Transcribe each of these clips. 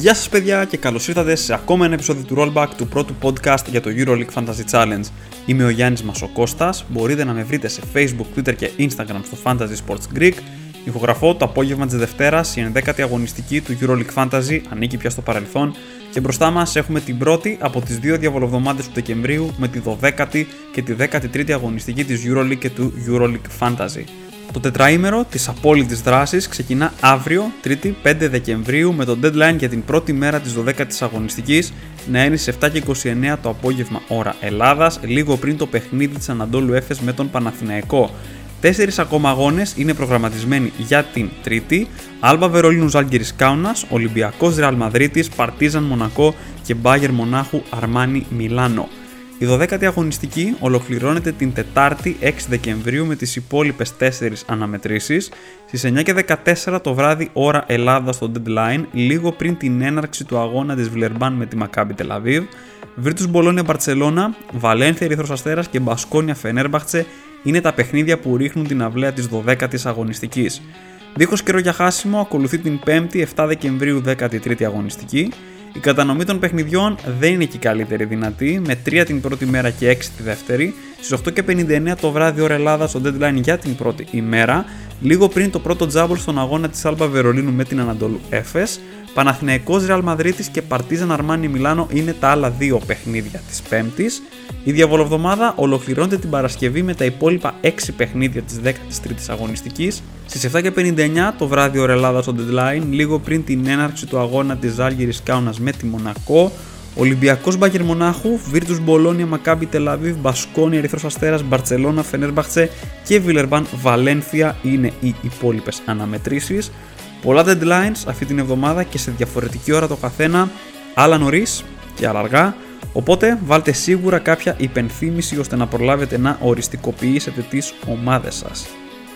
Γεια σας παιδιά και καλώς ήρθατε σε ακόμα ένα επεισόδιο του Rollback του πρώτου podcast για το EuroLeague Fantasy Challenge. Είμαι ο Γιάννης Μασοκώστας, μπορείτε να με βρείτε σε Facebook, Twitter και Instagram στο Fantasy Sports Greek. Ηχογραφώ το απόγευμα της Δευτέρας, η 11η αγωνιστική του EuroLeague Fantasy, ανήκει πια στο παρελθόν και μπροστά μας έχουμε την πρώτη από τις δύο διαβολοβδομάδες του Δεκεμβρίου με τη 12η και τη 13η αγωνιστική της EuroLeague και του EuroLeague Fantasy. Το τετραήμερο της απόλυτης δράσης ξεκινά αύριο, 3η 5 Δεκεμβρίου, με το deadline για την πρώτη μέρα της 12ης αγωνιστικής να είναι στις 7 και 29 το απόγευμα ώρα Ελλάδας, λίγο πριν το παιχνίδι της Ανατόλου Έφες με τον Παναθηναϊκό. Τέσσερις ακόμα αγώνες είναι προγραμματισμένοι για την Τρίτη. Άλμπα Βερολίνου Ζάλγκερης Κάουνας, Ολυμπιακός Ρεάλ Μαδρίτης, Παρτίζαν Μονακό και Μπάγερ Μονάχου Αρμάνι Μιλάνο. Η 12η αγωνιστική ολοκληρώνεται την Τετάρτη 6 Δεκεμβρίου με τις υπόλοιπες 4 αναμετρήσεις. Στις 9 και 14 το βράδυ ώρα Ελλάδας στο deadline λίγο πριν την έναρξη του αγώνα της Βλερμπάν με τη Μακάμπι Τελαβίβ Βίρτους Μπολόνια Μπαρτσελώνα, Βαλένθια Ερυθρός Αστέρας και Μπασκόνια Φενέρμπαχτσε είναι τα παιχνίδια που ρίχνουν την αυλαία της 12ης αγωνιστικής. Δίχως καιρό για χάσιμο ακολουθεί την 5η 7 Δεκεμβρίου 13η αγωνιστική η κατανομή των παιχνιδιών δεν είναι και η καλύτερη δυνατή, με 3 την πρώτη μέρα και 6 τη δεύτερη. Στις 8 και 59 το βράδυ ώρα Ελλάδας στο deadline για την πρώτη ημέρα, λίγο πριν το πρώτο τζάμπολ στον αγώνα της Άλμπα Βερολίνου με την Ανατολού Έφες. Παναθηναϊκός Ρεάλ Μαδρίτης και Παρτίζαν Αρμάνι Μιλάνο είναι τα άλλα δύο παιχνίδια της Πέμπτης. Η διαβολοβδομάδα ολοκληρώνεται την Παρασκευή με τα υπόλοιπα 6 παιχνίδια της 13ης αγωνιστικής. Στις 7.59 το βράδυ ώρα Ελλάδας στο deadline, λίγο πριν την έναρξη του αγώνα της Ζάλγηρης Κάουνας με τη Μονακό, Ολυμπιακός Μπάγκερ Μονάχου, Βίρτους Μπολόνια, Μακάμπι Τελαβίβ, Μπασκόνια, Ερυθρός Αστέρας, Μπαρτσελώνα, Φενέρμπαχτσε και Βιλερμπάν Βαλένθια είναι οι υπόλοιπες αναμετρήσεις. Πολλά deadlines αυτή την εβδομάδα και σε διαφορετική ώρα το καθένα, άλλα νωρίς και άλλα αργά. Οπότε βάλτε σίγουρα κάποια υπενθύμηση ώστε να προλάβετε να οριστικοποιήσετε τις ομάδες σας.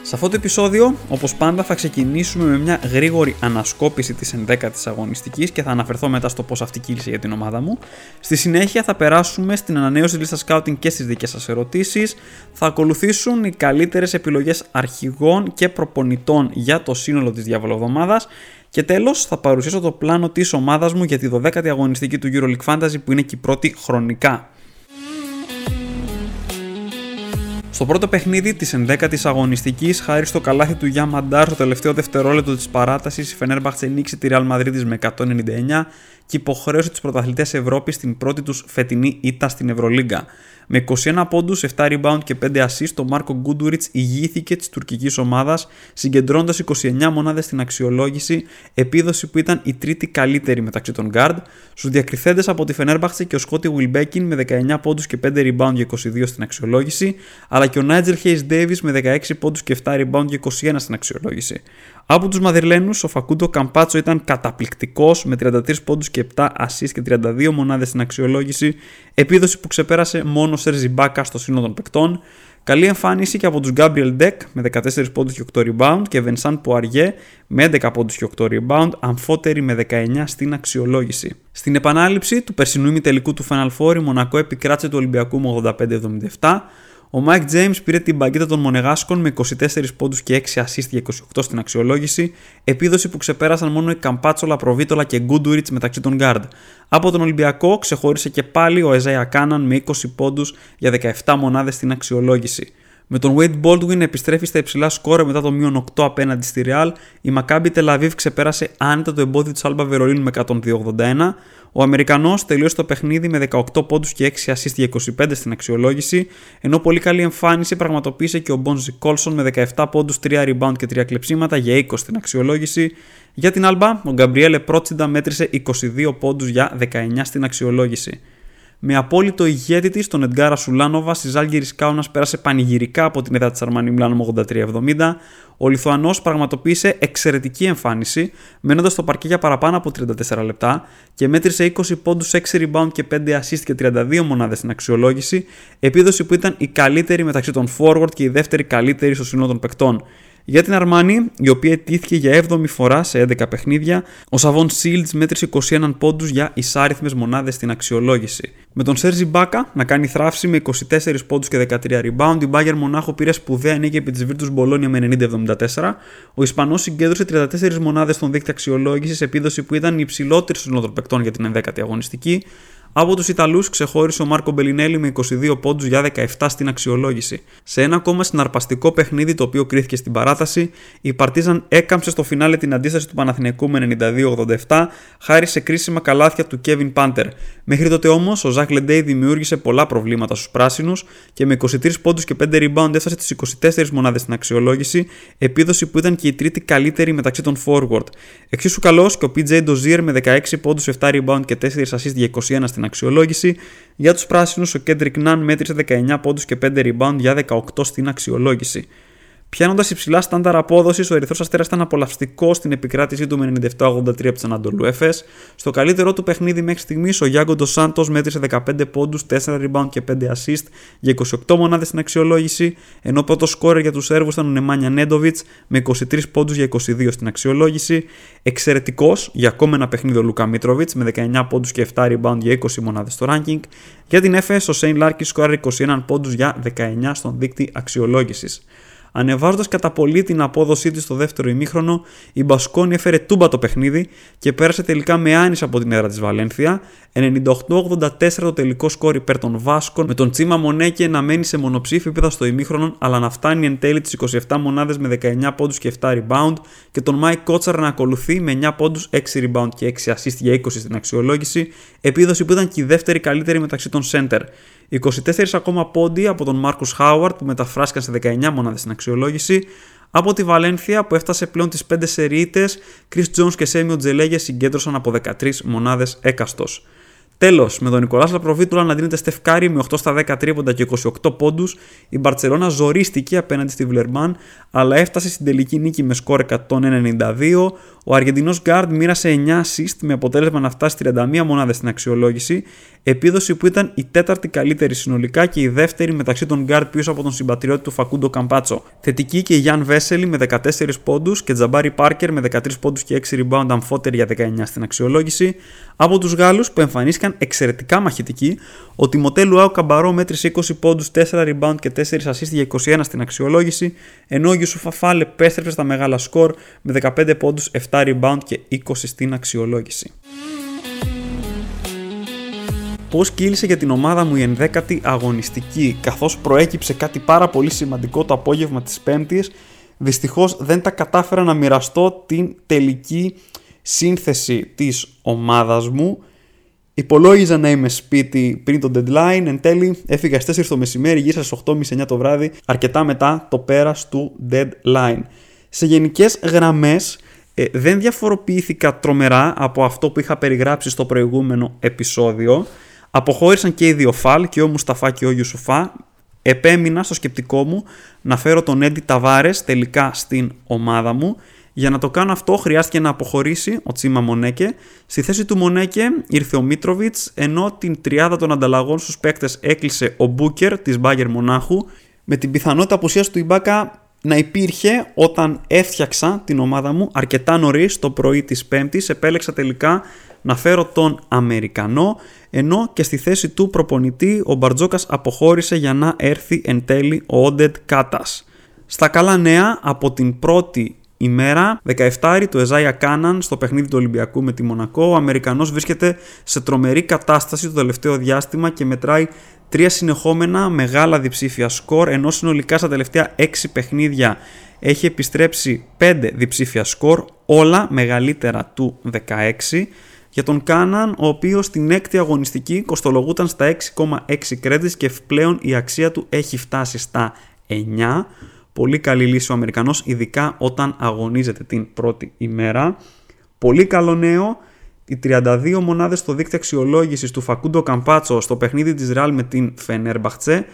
Σε αυτό το επεισόδιο, όπως πάντα, θα ξεκινήσουμε με μια γρήγορη ανασκόπηση της 11ης αγωνιστικής και θα αναφερθώ μετά στο πώς αυτή κύλησε για την ομάδα μου. Στη συνέχεια θα περάσουμε στην ανανέωση της λίστας scouting και στις δικές σας ερωτήσεις. Θα ακολουθήσουν οι καλύτερες επιλογές αρχηγών και προπονητών για το σύνολο της διαβολοβδομάδας και τέλος θα παρουσιάσω το πλάνο της ομάδας μου για τη 12η αγωνιστική του EuroLeague Fantasy που είναι και η πρώτη χρονικά. Στο πρώτο παιχνίδι της 11η αγωνιστικής, χάρη στο καλάθι του Γιάνν Μαντάρ στο τελευταίο δευτερόλεπτο της παράτασης, η Φενέρμπαχτσε νίξει τη Real Madrid με 199 και υποχρέωσε τους πρωταθλητές Ευρώπης στην πρώτη τους φετινή ήττα στην Ευρωλίγκα. Με 21 πόντους, 7 rebound και 5 assists, το Μάρκο Γκούντουριτς ηγήθηκε της τουρκικής ομάδας, συγκεντρώνοντας 29 μονάδες στην αξιολόγηση, επίδοση που ήταν η τρίτη καλύτερη μεταξύ των guard. Στους διακριθέντες από τη Φενέρμπαχτσε και ο Σκότι Βιλμπέκιν με 19 πόντους και 5 rebound και 22 στην αξιολόγηση, αλλά και ο Νάιτζελ Χέις Ντέιβις με 16 πόντους και 7 rebound και 21 στην αξιολόγηση. Από τους Μαδερλένου, ο Φακούντο Καμπάτσο ήταν καταπληκτικός με 33 πόντους και 7 assists και 32 μονάδες στην αξιολόγηση, επίδοση που ξεπέρασε μόνο Σερζι Μπάκα στο σύνολο των παικτών. Καλή εμφάνιση και από τους Gabriel Deck με 14 πόντους και 8 rebound και Vincent Poirier με 11 πόντους και 8 rebound, αμφότερη με 19 στην αξιολόγηση. Στην επανάληψη του περσινού ημιτελικού του Final Four, η Μονακό επικράτησε του Ολυμπιακού με 85-77. Ο Mike James πήρε την παγκίτα των Μονεγάσκων με 24 πόντους και 6 assist και 28 στην αξιολόγηση, επίδοση που ξεπέρασαν μόνο οι Καμπάτσολα, Προβίτολα και Γκούντουριτς μεταξύ των Guard. Από τον Ολυμπιακό ξεχώρισε και πάλι ο Εζάια Κάναν με 20 πόντους για 17 μονάδες στην αξιολόγηση. Με τον Wade Baldwin επιστρέφει στα υψηλά σκόρ μετά το μείον 8 απέναντι στη Real, η Maccabi Tel Aviv ξεπέρασε άνετα το εμπόδιο της Alba Βερολίνου με 102-81. Ο Αμερικανός τελείωσε το παιχνίδι με 18 πόντους και 6 assist για 25 στην αξιολόγηση, ενώ πολύ καλή εμφάνιση πραγματοποίησε και ο Bonzi Κόλσον με 17 πόντους, 3 rebound και 3 κλεψίματα για 20 στην αξιολόγηση. Για την Alba, ο Γκαμπριέλε Πρότσιντα μέτρησε 22 πόντους για 19 στην αξιολόγηση. Με απόλυτο ηγέτη της, τον Εντγκάρα Σουλάνοβα, στη Ζάλγκη Κάουνα πέρασε πανηγυρικά από την έδρα της Αρμανί Μιλάνο 83-70. Ο Λιθουανός πραγματοποίησε εξαιρετική εμφάνιση, μένοντας στο παρκέ για παραπάνω από 34 λεπτά και μέτρησε 20 πόντους, 6 rebound και 5 assist και 32 μονάδες στην αξιολόγηση, επίδοση που ήταν η καλύτερη μεταξύ των forward και η δεύτερη καλύτερη στο σύνολο των παικτών. Για την Αρμάνη, η οποία ετήθηκε για 7η φορά σε 11 παιχνίδια, ο Σαβόν Σίλτς μέτρησε 21 πόντους για ισάριθμες μονάδες στην αξιολόγηση. Με τον Σέρζι Μπάκα να κάνει θράψη με 24 πόντους και 13 rebound, η Μπάγκερ Μονάχο πήρε σπουδαία νίκη επί της Βίρτου Μπολόνια με 90-74. Ο Ισπανός συγκέντρωσε 34 μονάδες στον δείκτη αξιολόγησης, επίδοση που ήταν η υψηλότερη των παικτών για την 11η αγωνιστική. Από τους Ιταλούς ξεχώρισε ο Μάρκο Μπελινέλη με 22 πόντους για 17 στην αξιολόγηση. Σε ένα ακόμα συναρπαστικό παιχνίδι το οποίο κρίθηκε στην παράταση, η Παρτίζαν έκαμψε στο φινάλε την αντίσταση του Παναθηναϊκού με 92-87 χάρη σε κρίσιμα καλάθια του Kevin Πάντερ. Μέχρι τότε όμως ο Ζακ Λεντέι δημιούργησε πολλά προβλήματα στους πράσινους και με 23 πόντους και 5 rebound έφτασε στις 24 μονάδες στην αξιολόγηση, επίδοση που ήταν και η τρίτη καλύτερη μεταξύ των forward. Εξίσου καλός και ο PJ Dozier με 16 πόντους, 7 rebound και 4 assists για 21 στην αξιολόγηση. Για τους πράσινους, ο Κέντρικ Ναν μέτρησε 19 πόντους και 5 rebound για 18 στην αξιολόγηση. Πιάνοντας υψηλά στάνταρ απόδοσης, ο Ερυθρός Αστέρας ήταν απολαυστικός στην επικράτησή του με 97-83 από της Αναντολού Εφές. Στο καλύτερό του παιχνίδι μέχρι στιγμής, ο Γιάγκο Ντος Σάντος μέτρησε 15 πόντους, 4 rebound και 5 assist για 28 μονάδες στην αξιολόγηση, ενώ πρώτος σκόρερ για τους Σέρβους ήταν ο Νεμάνια Νέντοβιτς με 23 πόντους για 22 στην αξιολόγηση. Εξαιρετικός για ακόμα ένα παιχνίδι ο Λούκα Μίτροβιτς με 19 πόντους και 7 rebound για 20 μονάδες στο ranking. Για την Εφές, ο Σέιν Λάρκιν σκόραρε 21 πόντους για 19 στον δείκτη αξιολόγησης. Ανεβάζοντας κατά πολύ την απόδοσή της στο δεύτερο ημίχρονο, η Μπασκόνη έφερε τούμπα το παιχνίδι και πέρασε τελικά με άνεση από την έδρα της Βαλένθια. 98-84 το τελικό σκόρ υπέρ των Βάσκων, με τον Τσίμα Μονέκε να μένει σε μονοψήφια επίπεδα στο ημίχρονο, αλλά να φτάνει εν τέλει τις 27 μονάδες με 19 πόντους και 7 rebound, και τον Μάικ Κότσαρ να ακολουθεί με 9 πόντους, 6 rebound και 6 assist για 20 στην αξιολόγηση, επίδοση που ήταν και η δεύτερη καλύτερη μεταξύ των center. 24 ακόμα πόντοι από τον Μάρκους Χάουαρντ που μεταφράστηκαν σε 19 μονάδες στην αξιολόγηση. Από τη Βαλένθια που έφτασε πλέον τις 5 σερίτες, Chris Jones και Σέμιο Τζελέγε συγκέντρωσαν από 13 μονάδες έκαστος. Τέλος, με τον Νικολάς Λαπροβίτουλα να δίνεται στεφκάρι με 8 στα 10 τρίποντα και 28 πόντους, η Μπαρσελόνα ζορίστηκε απέναντι στη Βλερμάν, αλλά έφτασε στην τελική νίκη με σκόρ 192. Ο Αργεντινός Γκάρντ μοίρασε 9 assist με αποτέλεσμα να φτάσει 31 μονάδες στην αξιολόγηση, επίδοση που ήταν η τέταρτη καλύτερη συνολικά και η δεύτερη μεταξύ των Γκάρντ πίσω από τον συμπατριώτη του Φακούντο Καμπάτσο. Θετική και η Γιάν Βέσελη με 14 πόντους και Τζαμπάρι Πάρκερ με 13 πόντους και 6 rebound αμφότεροι για 19 στην αξιολόγηση. Από τους Γάλλους που εμφανίστηκαν εξαιρετικά μαχητικοί, ο Τιμωτέ Λουάου Καμπαρό μέτρησε 20 πόντους, 4 rebound και 4 assist για 21 στην αξιολόγηση, ενώ ο Γιουσουφαφάλ επέστρεψε στα μεγάλα σκορ με 15 πόντους, 7 rebound και 20 στην αξιολόγηση. Πώς κύλησε για την ομάδα μου η 11η αγωνιστική, καθώς προέκυψε κάτι πάρα πολύ σημαντικό το απόγευμα της Πέμπτης. Δυστυχώς δεν τα κατάφερα να μοιραστώ την τελική σύνθεση της ομάδας μου. Υπολόγιζα να είμαι σπίτι πριν το deadline, εν τέλει έφυγα στις 4 το μεσημέρι, γύρισα στις 8.30-9 το βράδυ, αρκετά μετά το πέρας του deadline. Σε γενικές γραμμές ε, δεν διαφοροποιήθηκα τρομερά από αυτό που είχα περιγράψει στο προηγούμενο επεισόδιο. Αποχώρησαν και οι δύο φάλ, και ο Μουσταφά και ο Ιουσουφά. Επέμεινα στο σκεπτικό μου να φέρω τον Έντι Ταβάρες τελικά στην ομάδα μου για να το κάνω αυτό χρειάστηκε να αποχωρήσει ο Τσίμα Μονέκε. Στη θέση του Μονέκε ήρθε ο Μίτροβιτς, ενώ την τριάδα των ανταλλαγών στους παίκτες έκλεισε ο Μπούκερ της Μπάγκερ Μονάχου, με την πιθανότητα απουσίας του Ιμπάκα να υπήρχε όταν έφτιαξα την ομάδα μου αρκετά νωρίς το πρωί της Πέμπτης. Επέλεξα τελικά να φέρω τον Αμερικανό, ενώ και στη θέση του προπονητή ο Μπαρτζόκας αποχώρησε για να έρθει εν τέλει ο Όντετ Κάτας. Στα καλά νέα, από την πρώτη ημέρα. 17η του Εζάια Κάναν στο παιχνίδι του Ολυμπιακού με τη Μονακό. Ο Αμερικανός βρίσκεται σε τρομερή κατάσταση το τελευταίο διάστημα και μετράει τρία συνεχόμενα μεγάλα διψήφια σκορ, ενώ συνολικά στα τελευταία 6 παιχνίδια έχει επιστρέψει 5 διψήφια σκορ, όλα μεγαλύτερα του 16. Για τον Κάναν, ο οποίος στην έκτη αγωνιστική κοστολογούταν στα 6,6 credits και πλέον η αξία του έχει φτάσει στα 9. Πολύ καλή λύση ο Αμερικανός, ειδικά όταν αγωνίζεται την πρώτη ημέρα. Πολύ καλό νέο, οι 32 μονάδες στο δίκτυο αξιολόγησης του Φακούντο Καμπάτσο στο παιχνίδι της Ρεάλ με την Φενέρμπαχτσε.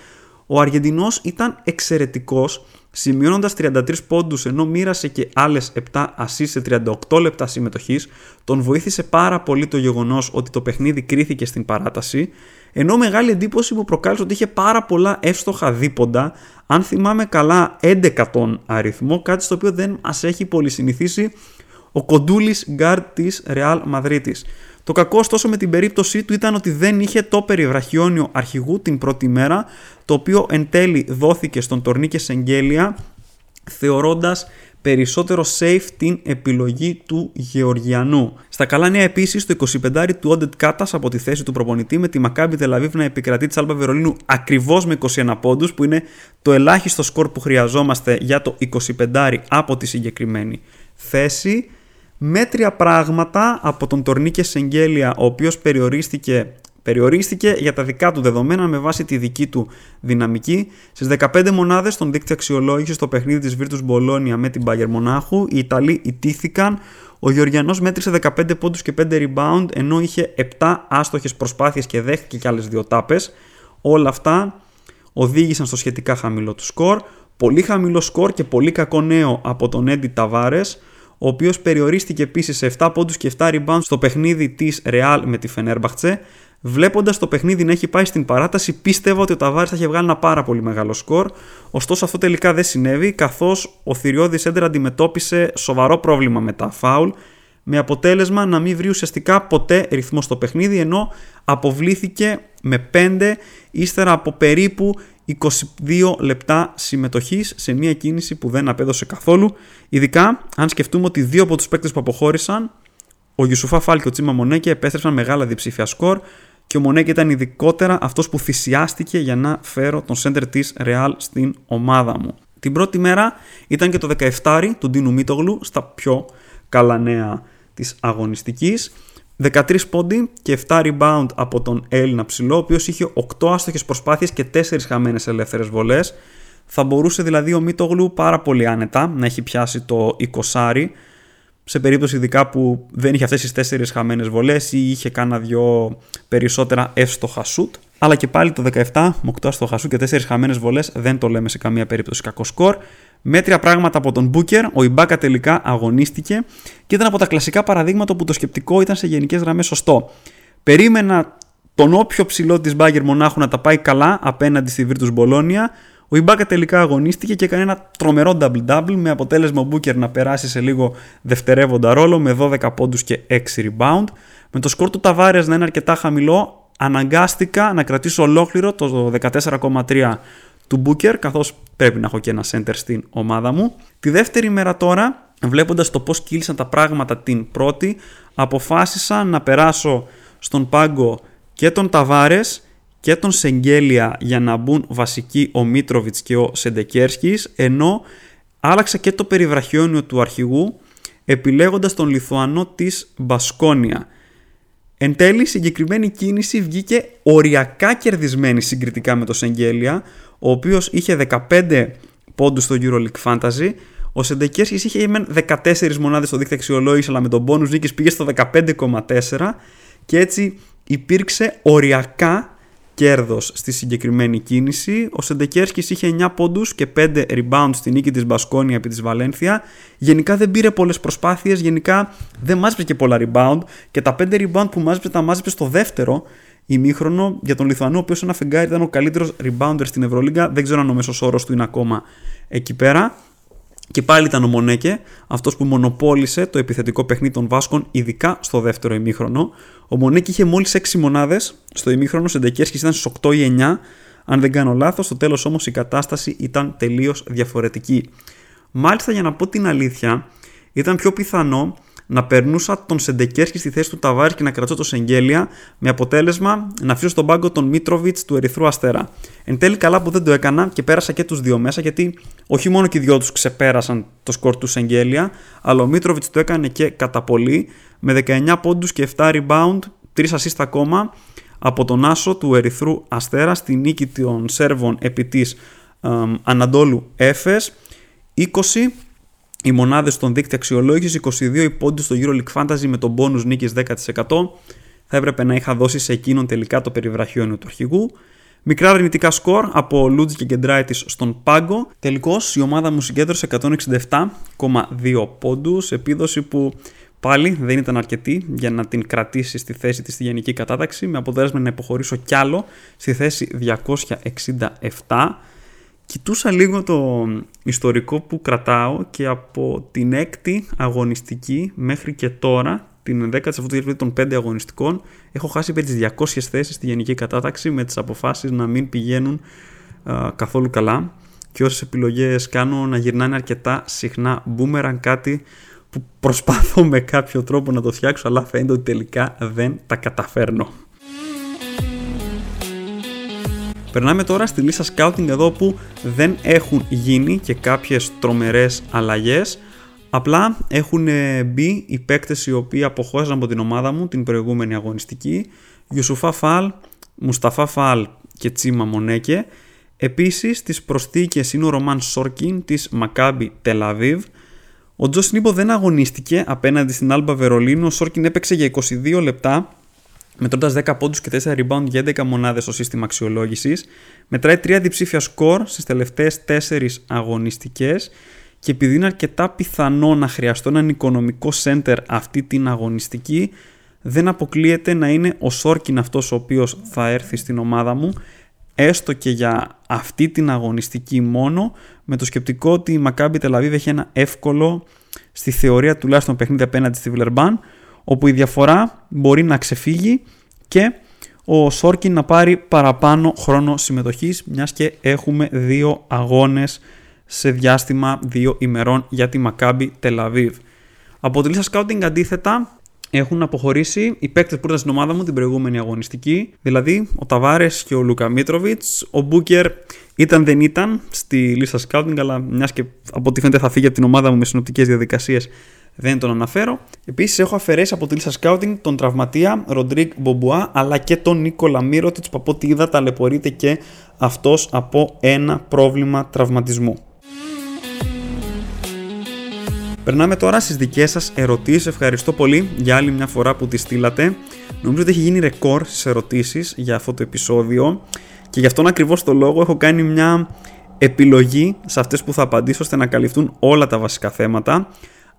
Ο Αργεντινός ήταν εξαιρετικός, σημειώνοντας 33 πόντους ενώ μοίρασε και άλλες 7 ασίς σε 38 λεπτά συμμετοχής. Τον βοήθησε πάρα πολύ το γεγονός ότι το παιχνίδι κρίθηκε στην παράταση Ενώ μεγάλη εντύπωση μου προκάλεσε ότι είχε πάρα πολλά εύστοχα δίποντα, αν θυμάμαι καλά 11 τον αριθμό, κάτι στο οποίο δεν μας έχει πολύ συνηθίσει ο κοντούλης γκάρτ της Real Madrid. Το κακό ωστόσο με την περίπτωσή του ήταν ότι δεν είχε το περιβραχιόνιο αρχηγού την πρώτη μέρα, το οποίο εν τέλει δόθηκε στον Τορνίκε Σενγκέλια, θεωρώντας περισσότερο safe την επιλογή του Γεωργιανού. Στα καλά νέα επίσης, το 25 του Όντετ Κάτας από τη θέση του προπονητή με τη Μακάμπι Τελαβίβ να επικρατεί της Άλμπα Βερολίνου ακριβώς με 21 πόντους, που είναι το ελάχιστο σκορ που χρειαζόμαστε για το 25 από τη συγκεκριμένη θέση. Μέτρια πράγματα από τον Τορνίκε Σεγγέλια, ο οποίος περιορίστηκε Περιορίστηκε για τα δικά του δεδομένα με βάση τη δική του δυναμική. Στις 15 μονάδες στον δίκτυο αξιολόγηση στο παιχνίδι της Virtus Bologna με την Bayern Μονάχου, οι Ιταλοί ιτήθηκαν. Ο Γεωργιανός μέτρησε 15 πόντους και 5 rebound, ενώ είχε 7 άστοχες προσπάθειες και δέχτηκε και άλλες δύο τάπες. Όλα αυτά οδήγησαν στο σχετικά χαμηλό του σκορ. Πολύ χαμηλό σκορ και πολύ κακό νέο από τον Έντι Ταβάρες, ο οποίος περιορίστηκε επίσης σε 7 πόντους και 7 rebound στο παιχνίδι της Real με τη Φενέρμπαχτσε. Βλέποντας το παιχνίδι να έχει πάει στην παράταση, πίστευα ότι ο Ταβάρη θα είχε βγάλει ένα πάρα πολύ μεγάλο σκορ. Ωστόσο, αυτό τελικά δεν συνέβη, καθώς ο Θηριώδης Έντερ αντιμετώπισε σοβαρό πρόβλημα με τα φάουλ, με αποτέλεσμα να μην βρει ουσιαστικά ποτέ ρυθμό στο παιχνίδι, ενώ αποβλήθηκε με 5 ύστερα από περίπου 22 λεπτά συμμετοχής σε μια κίνηση που δεν απέδωσε καθόλου. Ειδικά αν σκεφτούμε ότι δύο από τους παίκτες που αποχώρησαν, ο Γιουσουφά Φάλ και ο Τσίμα Μονέκε επέστρεψαν μεγάλα διψήφια σκορ και ο Μονέκη ήταν ειδικότερα αυτός που θυσιάστηκε για να φέρω τον σέντερ της Real στην ομάδα μου. Την πρώτη μέρα ήταν και το 17 του Ντίνου Μίτογλου στα πιο καλά νέα της αγωνιστικής. 13 πόντι και 7 rebound από τον Έλληνα ψηλό, ο οποίος είχε 8 άστοχες προσπάθειες και 4 χαμένες ελεύθερες βολές. Θα μπορούσε δηλαδή ο Μίτογλου πάρα πολύ άνετα να έχει πιάσει το 20 σε περίπτωση ειδικά που δεν είχε αυτές τις τέσσερις χαμένες βολές ή είχε κάνα δυο περισσότερα εύστοχα σουτ. Αλλά και πάλι το 17 με 8 εύστοχα σουτ και 4 χαμένες βολές δεν το λέμε σε καμία περίπτωση κακό σκορ. Μέτρια πράγματα από τον Μπούκερ, ο Ιμπάκα τελικά αγωνίστηκε και ήταν από τα κλασικά παραδείγματα που το σκεπτικό ήταν σε γενικές γραμμές σωστό. Περίμενα τον όποιο ψηλό της Μπάγκερ Μονάχου να τα πάει καλά απέναντι στη Virtus Μπολόνια, ο Ιμπάκα τελικά αγωνίστηκε και έκανε ένα τρομερό double-double με αποτέλεσμα ο Μπούκερ να περάσει σε λίγο δευτερεύοντα ρόλο με 12 πόντους και 6 rebound. Με το σκορ του Ταβάρες να είναι αρκετά χαμηλό, αναγκάστηκα να κρατήσω ολόκληρο το 14,3 του Μπούκερ, καθώς πρέπει να έχω και ένα center στην ομάδα μου. Τη δεύτερη μέρα τώρα, βλέποντας το πώς κύλησαν τα πράγματα την πρώτη, αποφάσισα να περάσω στον πάγκο και τον Ταβάρες και τον Σεγγέλια για να μπουν βασικοί ο Μίτροβιτς και ο Σεντεκέρσκης, ενώ άλλαξε και το περιβραχιόνιο του αρχηγού επιλέγοντας τον Λιθουανό της Μπασκόνια. Εν τέλει, η συγκεκριμένη κίνηση βγήκε οριακά κερδισμένη συγκριτικά με τον Σεγγέλια, ο οποίος είχε 15 πόντους στο EuroLeague Fantasy, ο Σεντεκέρσκης είχε 14 μονάδες στο δίκτυο αξιολόγησης, αλλά με τον πόνους νίκης πήγε στο 15,4 και έτσι υπήρξε οριακά κέρδος στη συγκεκριμένη κίνηση. Ο Σεντεκέρσκι είχε 9 πόντους και 5 rebound στη νίκη της Μπασκόνια επί της Βαλένθια. Γενικά δεν πήρε πολλές προσπάθειες, γενικά δεν μάζεψε και πολλά rebound και τα 5 rebound που μάζεψε τα μάζεψε στο δεύτερο ημίχρονο για τον Λιθουανό, ο οποίος ένα φεγγάρι ήταν ο καλύτερος rebounder στην Ευρωλίγκα. Δεν ξέρω αν ο μέσος όρος του είναι ακόμα εκεί πέρα. Και πάλι ήταν ο Μονέκε, αυτός που μονοπόλησε το επιθετικό παιχνίδι των Βάσκων, ειδικά στο δεύτερο ημίχρονο. Ο Μονέκε είχε μόλις 6 μονάδες στο ημίχρονο, ο Σεντεκέρσκι ήταν στις 8 ή 9. Αν δεν κάνω λάθος, στο τέλος όμως η κατάσταση ήταν τελείως διαφορετική. Μάλιστα, για να πω την αλήθεια, ήταν πιο πιθανό να περνούσα τον Σεντεκέρσκι στη θέση του Ταβάρης και να κρατώ το Σεγγέλια, με αποτέλεσμα να αφήσω στον πάγκο τον Μίτροβιτς του Ερυθρού Αστέρα. Εν τέλει, καλά που δεν το έκανα και πέρασα και τους δύο μέσα, γιατί όχι μόνο και οι δυο τους ξεπέρασαν το σκορ του Σεγγέλια, αλλά ο Μίτροβιτς το έκανε και κατά πολύ, με 19 πόντους και 7 rebound, 3 assist ακόμα από τον Άσο του Ερυθρού Αστέρα στη νίκη των Σέρβων επί της Αναντόλου Έφες 20 οι μονάδες στον δίκτυο αξιολόγησης, 22 οι πόντους στο EuroLeague Fantasy με τον bonus νίκης 10%. Θα έπρεπε να είχα δώσει σε εκείνον τελικά το περιβραχιόνιο του αρχηγού. Μικρά αρνητικά σκορ από Λούτζ και Γκεντράιτης στον πάγκο. Τελικώς η ομάδα μου συγκέντρωσε 167,2 πόντους, επίδοση που Πάλι δεν ήταν αρκετή για να την κρατήσει στη θέση της στη γενική κατάταξη με αποτέλεσμα να υποχωρήσω κι άλλο στη θέση 267. Κοιτούσα λίγο το ιστορικό που κρατάω και από την έκτη αγωνιστική μέχρι και τώρα, την 10η αυτού του των 5 αγωνιστικών, έχω χάσει περί τις 200 θέσεις στη γενική κατάταξη με τις αποφάσεις να μην πηγαίνουν καθόλου καλά και όσες επιλογές κάνω να γυρνάνε αρκετά συχνά boomerang κάτι που προσπαθώ με κάποιο τρόπο να το φτιάξω αλλά φαίνεται ότι τελικά δεν τα καταφέρνω. Περνάμε τώρα στη λίστα scouting εδώ που δεν έχουν γίνει και κάποιες τρομερές αλλαγές. Απλά έχουν μπει οι παίκτες οι οποίοι αποχώρησαν από την ομάδα μου την προηγούμενη αγωνιστική. Ιουσουφά Φαλ, Μουσταφά Φαλ και Τσίμα Μονέκε. Επίσης στις προσθήκες είναι ο Ρωμάν Σόρκιν της Μακάμπι Τελ Αβίβ, ο Τζος Νίμπο δεν αγωνίστηκε απέναντι στην Άλμπα Βερολίνο. Ο Σόρκιν έπαιξε για 22 λεπτά, μετρώντας 10 πόντους και 4 rebound για 11 μονάδες στο σύστημα αξιολόγησης. Μετράει 3 διψήφια σκορ στις τελευταίες 4 αγωνιστικές. Και επειδή είναι αρκετά πιθανό να χρειαστώ έναν οικονομικό center αυτή την αγωνιστική, δεν αποκλείεται να είναι ο Σόρκιν αυτός ο οποίος θα έρθει στην ομάδα μου έστω και για αυτή την αγωνιστική μόνο με το σκεπτικό ότι η Maccabi Tel έχει ένα εύκολο στη θεωρία τουλάχιστον παιχνίδι απέναντι στη Βιλερμπάν όπου η διαφορά μπορεί να ξεφύγει και ο Σόρκιν να πάρει παραπάνω χρόνο συμμετοχής μιας και έχουμε δύο αγώνες σε διάστημα δύο ημερών για τη Maccabi Tel Από τη λίστα scouting αντίθετα έχουν αποχωρήσει οι παίκτες που ήταν στην ομάδα μου την προηγούμενη αγωνιστική. Δηλαδή ο Ταβάρες και ο Λούκα Μίτροβιτς. Ο Μπούκερ ήταν δεν ήταν στη λίστα scouting, αλλά μιας και από ό,τι φαίνεται θα φύγει από την ομάδα μου με συνοπτικές διαδικασίες, δεν τον αναφέρω. Επίσης έχω αφαιρέσει από τη λίστα scouting τον τραυματία Ροντρίγκ Μπομπουά, αλλά και τον Νίκολα Μύρωτιτς που από ό,τι είδα ταλαιπωρείται και αυτός από ένα πρόβλημα τραυματισμού. Περνάμε τώρα στις δικές σας ερωτήσεις. Ευχαριστώ πολύ για άλλη μια φορά που τις στείλατε. Νομίζω ότι έχει γίνει ρεκόρ στις ερωτήσεις για αυτό το επεισόδιο και γι' αυτόν ακριβώς το λόγο έχω κάνει μια επιλογή σε αυτές που θα απαντήσω ώστε να καλυφθούν όλα τα βασικά θέματα.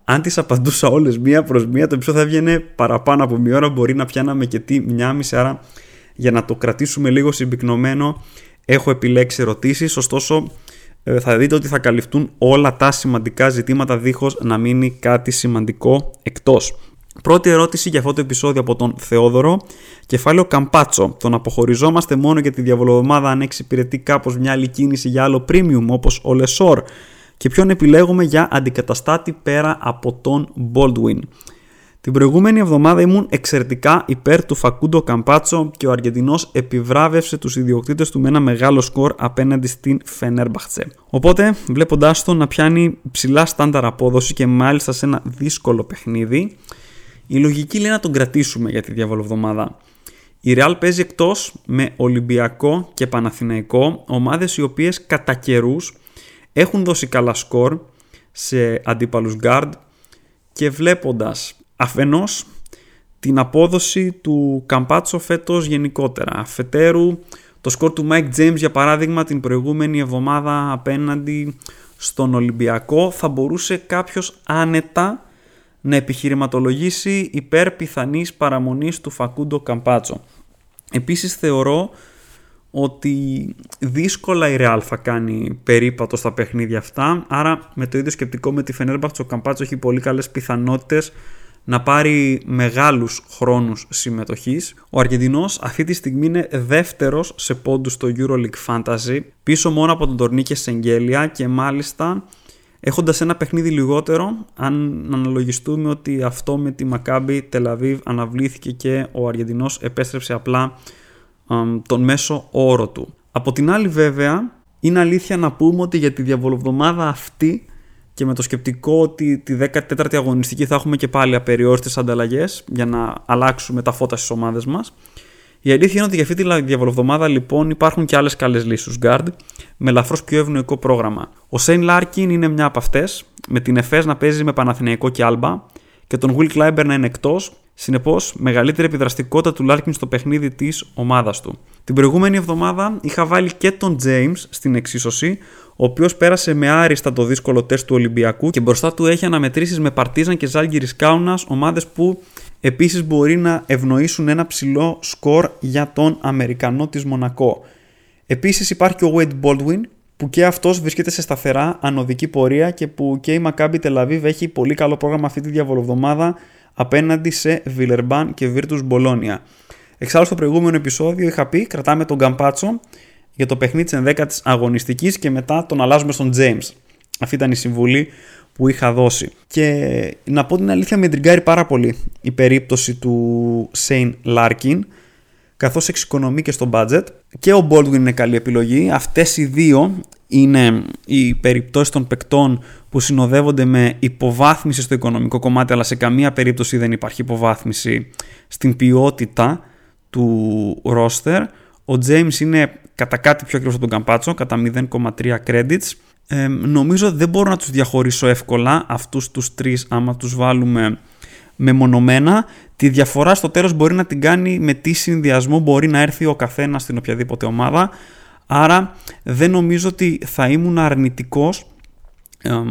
Αν τις απαντούσα όλες μία προς μία το επεισόδιο θα βγαίνει παραπάνω από μία ώρα μπορεί να πιάναμε και τι μία μισή άρα για να το κρατήσουμε λίγο συμπυκνωμένο έχω επιλέξει ερωτήσεις ωστόσο ε, θα δείτε ότι θα καλυφθούν όλα τα σημαντικά ζητήματα δίχως να μείνει κάτι σημαντικό εκτός. Πρώτη ερώτηση για αυτό το επεισόδιο από τον Θεόδωρο. Κεφάλαιο Καμπάτσο. Τον αποχωριζόμαστε μόνο για τη διαβολοβδομάδα αν εξυπηρετεί κάπως μια άλλη κίνηση για άλλο premium όπως ο Λεσόρ. Και ποιον επιλέγουμε για αντικαταστάτη πέρα από τον Baldwin. Την προηγούμενη εβδομάδα ήμουν εξαιρετικά υπέρ του Φακούντο Καμπάτσο και ο Αργεντινός επιβράβευσε τους ιδιοκτήτες του με ένα μεγάλο σκορ απέναντι στην Φενέρμπαχτσε. Οπότε, βλέποντάς τον να πιάνει ψηλά στάνταρ απόδοση και μάλιστα σε ένα δύσκολο παιχνίδι, η λογική λέει να τον κρατήσουμε για τη διαβολοβδομάδα. Η Real παίζει εκτός με Ολυμπιακό και Παναθηναϊκό, ομάδες οι οποίες κατά καιρούς έχουν δώσει καλά σκορ σε αντίπαλους guard και βλέποντας αφενός την απόδοση του Καμπάτσο φέτος γενικότερα. Αφετέρου το σκορ του Mike James για παράδειγμα την προηγούμενη εβδομάδα απέναντι στον Ολυμπιακό θα μπορούσε κάποιος άνετα να επιχειρηματολογήσει υπέρ πιθανής παραμονής του Φακούντο Καμπάτσο. Επίσης θεωρώ ότι δύσκολα η Real θα κάνει περίπατο στα παιχνίδια αυτά, άρα με το ίδιο σκεπτικό με τη Φενέρμπαχτς ο Καμπάτσο έχει πολύ καλές πιθανότητες να πάρει μεγάλους χρόνους συμμετοχής. Ο Αργεντινός αυτή τη στιγμή είναι δεύτερος σε πόντους στο EuroLeague Fantasy, πίσω μόνο από τον Τορνίκε Σεγγέλια και μάλιστα έχοντας ένα παιχνίδι λιγότερο, αν αναλογιστούμε ότι αυτό με τη Maccabi Tel αναβλήθηκε και ο Αργεντινός επέστρεψε απλά τον μέσο όρο του. Από την άλλη βέβαια, είναι αλήθεια να πούμε ότι για τη διαβολοβδομάδα αυτή και με το σκεπτικό ότι τη 14η αγωνιστική θα έχουμε και πάλι απεριόριστες ανταλλαγές για να αλλάξουμε τα φώτα στις ομάδες μας. Η αλήθεια είναι ότι για αυτή τη διαβολοβδομάδα λοιπόν υπάρχουν και άλλες καλές λύσεις guard με ελαφρώς πιο ευνοϊκό πρόγραμμα. Ο Σέιν Λάρκιν είναι μια από αυτές, με την Εφές να παίζει με Παναθηναϊκό και Άλμπα και τον Will Clyburn να είναι εκτός Συνεπώς, μεγαλύτερη επιδραστικότητα του Λάρκιν στο παιχνίδι της ομάδας του. Την προηγούμενη εβδομάδα είχα βάλει και τον James στην εξίσωση, ο οποίος πέρασε με άριστα το δύσκολο τεστ του Ολυμπιακού και μπροστά του έχει αναμετρήσεις με Παρτίζαν και Ζαλγκίρις Κάουνας, ομάδες που επίσης μπορεί να ευνοήσουν ένα υψηλό σκορ για τον Αμερικανό της Μονακό. Επίσης υπάρχει και ο Wade Baldwin, που και αυτός βρίσκεται σε σταθερά ανοδική πορεία και που και η Maccabi Tel Aviv έχει πολύ καλό πρόγραμμα αυτή τη διαβολοβδομάδα απέναντι σε Βιλερμπάν και Virtus Bologna. Εξάλλου στο προηγούμενο επεισόδιο είχα πει κρατάμε τον Καμπάτσο για το παιχνίδι της 11ης αγωνιστικής και μετά τον αλλάζουμε στον James. Αυτή ήταν η συμβουλή που είχα δώσει. Και να πω την αλήθεια με τριγκάρει πάρα πολύ η περίπτωση του Σέιν Λάρκιν καθώς εξοικονομεί και στο budget και ο Baldwin είναι καλή επιλογή. Αυτές οι δύο είναι οι περιπτώσεις των παικτών που συνοδεύονται με υποβάθμιση στο οικονομικό κομμάτι αλλά σε καμία περίπτωση δεν υπάρχει υποβάθμιση στην ποιότητα του roster. Ο James είναι κατά κάτι πιο ακριβώς από τον Καμπάτσο, κατά 0,3 credits. Ε, νομίζω δεν μπορώ να τους διαχωρίσω εύκολα αυτούς τους τρεις άμα τους βάλουμε μεμονωμένα. Τη διαφορά στο τέλος μπορεί να την κάνει με τι συνδυασμό μπορεί να έρθει ο καθένας στην οποιαδήποτε ομάδα. Άρα δεν νομίζω ότι θα ήμουν αρνητικός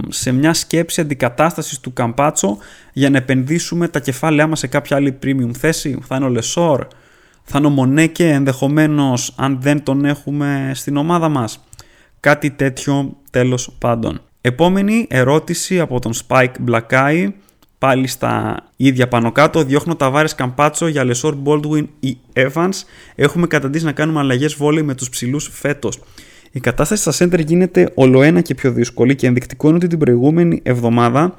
σε μια σκέψη αντικατάστασης του Καμπάτσο για να επενδύσουμε τα κεφάλαιά μας σε κάποια άλλη premium θέση. Θα είναι ο Λεσόρ, θα είναι ο Μονέκε ενδεχομένως αν δεν τον έχουμε στην ομάδα μας. Κάτι τέτοιο τέλος πάντων. Επόμενη ερώτηση από τον Spike Blackeye πάλι στα ίδια πάνω κάτω. Διώχνω Ταβάρες Καμπάτσο για Λεσόρ Baldwin ή Evans. Έχουμε καταντήσει να κάνουμε αλλαγές βόλεϊ με τους ψηλούς φέτος. Η κατάσταση στα center γίνεται ολοένα και πιο δύσκολη και ενδεικτικό είναι ότι την προηγούμενη εβδομάδα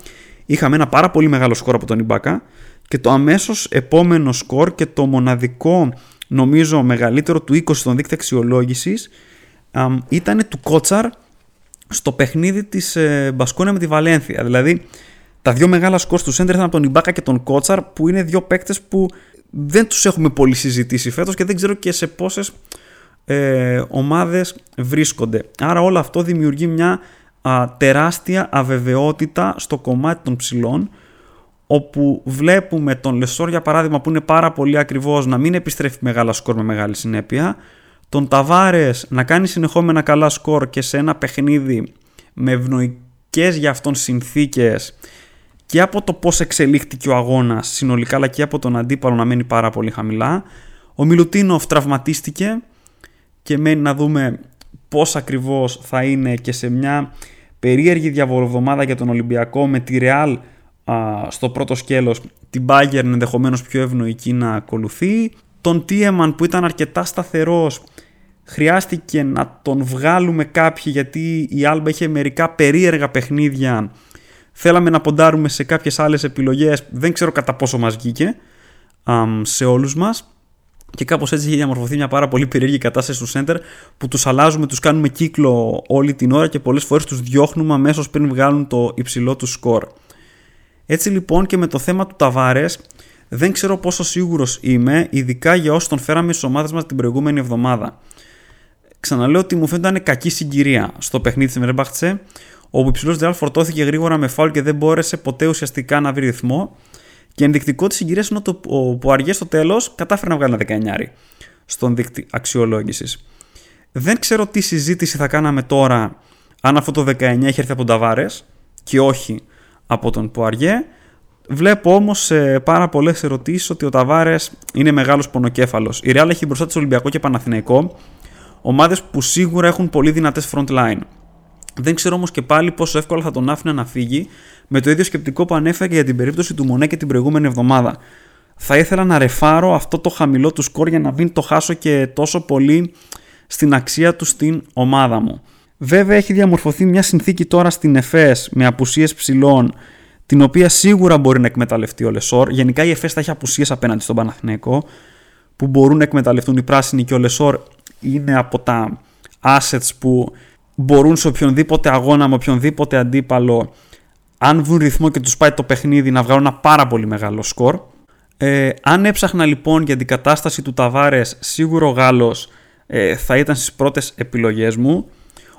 είχαμε ένα πάρα πολύ μεγάλο σκορ από τον Ιμπάκα και το αμέσως επόμενο σκορ και το μοναδικό νομίζω μεγαλύτερο του 20 στον δείκτη αξιολόγησης ήταν του Κότσαρ στο παιχνίδι της ε, Μπασκόνια με τη Βαλένθια. Δηλαδή τα δύο μεγάλα σκορ του Σέντερ ήταν από τον Ιμπάκα και τον Κότσαρ, που είναι δύο παίκτες που δεν τους έχουμε πολύ συζητήσει φέτος και δεν ξέρω και σε πόσες ε, ομάδες βρίσκονται. Άρα όλο αυτό δημιουργεί μια τεράστια αβεβαιότητα στο κομμάτι των ψηλών όπου βλέπουμε τον Λεσόρ για παράδειγμα που είναι πάρα πολύ ακριβώς να μην επιστρέφει μεγάλα σκορ με μεγάλη συνέπεια τον Ταβάρες να κάνει συνεχόμενα καλά σκορ και σε ένα παιχνίδι με ευνοϊκές για αυτόν συνθήκες και από το πώς εξελίχθηκε ο αγώνας συνολικά αλλά και από τον αντίπαλο να μένει πάρα πολύ χαμηλά. Ο Μιλουτίνοφ τραυματίστηκε και μένει να δούμε πώς ακριβώς θα είναι και σε μια περίεργη διαβολοβδομάδα για τον Ολυμπιακό με τη Real στο πρώτο σκέλος, την Bayern ενδεχομένως πιο ευνοϊκή να ακολουθεί. Τον Τίεμαν που ήταν αρκετά σταθερός χρειάστηκε να τον βγάλουμε κάποιοι γιατί η Άλμπα είχε μερικά περίεργα παιχνίδια Θέλαμε να ποντάρουμε σε κάποιες άλλες επιλογές, δεν ξέρω κατά πόσο μας βγήκε σε όλους μας. Και κάπως έτσι έχει διαμορφωθεί μια πάρα πολύ περίεργη κατάσταση στο center που τους αλλάζουμε, τους κάνουμε κύκλο όλη την ώρα και πολλές φορές τους διώχνουμε αμέσως πριν βγάλουν το υψηλό τους σκορ. Έτσι λοιπόν και με το θέμα του Ταβάρες δεν ξέρω πόσο σίγουρος είμαι, ειδικά για όσοι τον φέραμε στις ομάδες μας την προηγούμενη εβδομάδα. Ξαναλέω ότι μου φαίνεται κακή συγκυρία στο παιχνίδι της Μερμπαχτσε όπου ο υψηλό Ρεάλ φορτώθηκε γρήγορα με φάουλ και δεν μπόρεσε ποτέ ουσιαστικά να βρει ρυθμό. Και ενδεικτικό της συγκυρίας είναι ότι ο Πουαριέ στο τέλος κατάφερε να βγάλει ένα 19 στον δείκτη αξιολόγησης. Δεν ξέρω τι συζήτηση θα κάναμε τώρα αν αυτό το 19 έχει έρθει από τον Ταβάρες και όχι από τον Πουαριέ. Βλέπω όμως σε πάρα πολλές ερωτήσεις ότι ο Ταβάρες είναι μεγάλος πονοκέφαλος. Η Real έχει μπροστά της Ολυμπιακό και Παναθηναϊκό, ομάδες που σίγουρα έχουν πολύ δυνατές front line. Δεν ξέρω όμως και πάλι πόσο εύκολα θα τον άφηνα να φύγει με το ίδιο σκεπτικό που ανέφερε για την περίπτωση του Μονέ και την προηγούμενη εβδομάδα. Θα ήθελα να ρεφάρω αυτό το χαμηλό του σκορ για να μην το χάσω και τόσο πολύ στην αξία του στην ομάδα μου. Βέβαια έχει διαμορφωθεί μια συνθήκη τώρα στην ΕΦΕΣ με απουσίες ψηλών την οποία σίγουρα μπορεί να εκμεταλλευτεί ο Λεσόρ. Γενικά η ΕΦΕΣ θα έχει απουσίες απέναντι στον Παναθηναϊκό που μπορούν να εκμεταλλευτούν οι πράσινοι και ο Λεσόρ είναι από τα assets που μπορούν σε οποιονδήποτε αγώνα με οποιονδήποτε αντίπαλο αν βρουν ρυθμό και τους πάει το παιχνίδι να βγάλουν ένα πάρα πολύ μεγάλο σκορ. Ε, αν έψαχνα λοιπόν για την κατάσταση του Ταβάρες σίγουρο ο Γάλλος ε, θα ήταν στις πρώτες επιλογές μου.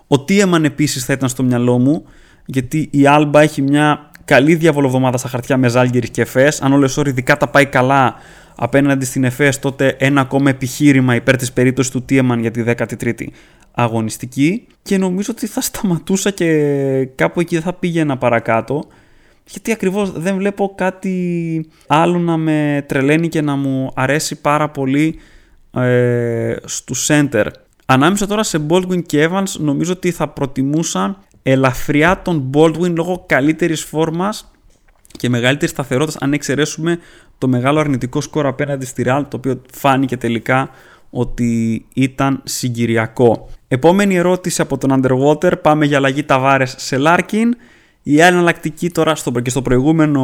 Ο Τίεμαν επίσης θα ήταν στο μυαλό μου γιατί η Άλμπα έχει μια καλή διαβολοβδομάδα στα χαρτιά με Ζάλγκερης και Εφές. Αν ο Λεσόρ ειδικά τα πάει καλά απέναντι στην Εφές, τότε ένα ακόμα επιχείρημα υπέρ της περίπτωσης του Τίεμαν για τη 13η αγωνιστική. Και νομίζω ότι θα σταματούσα και κάπου εκεί θα πήγαινα παρακάτω. Γιατί ακριβώς δεν βλέπω κάτι άλλο να με τρελαίνει και να μου αρέσει πάρα πολύ ε, στου center. Ανάμεσα τώρα σε Baldwin και Evans νομίζω ότι θα προτιμούσα ελαφριά τον Baldwin λόγω καλύτερης φόρμας και μεγαλύτερης σταθερότητας αν εξαιρέσουμε το μεγάλο αρνητικό σκορ απέναντι στη Real το οποίο φάνηκε τελικά ότι ήταν συγκυριακό. Επόμενη ερώτηση από τον Underwater. Πάμε για αλλαγή Ταβάρες σε Larkin. Η άλλη εναλλακτική τώρα στο, και στο προηγούμενο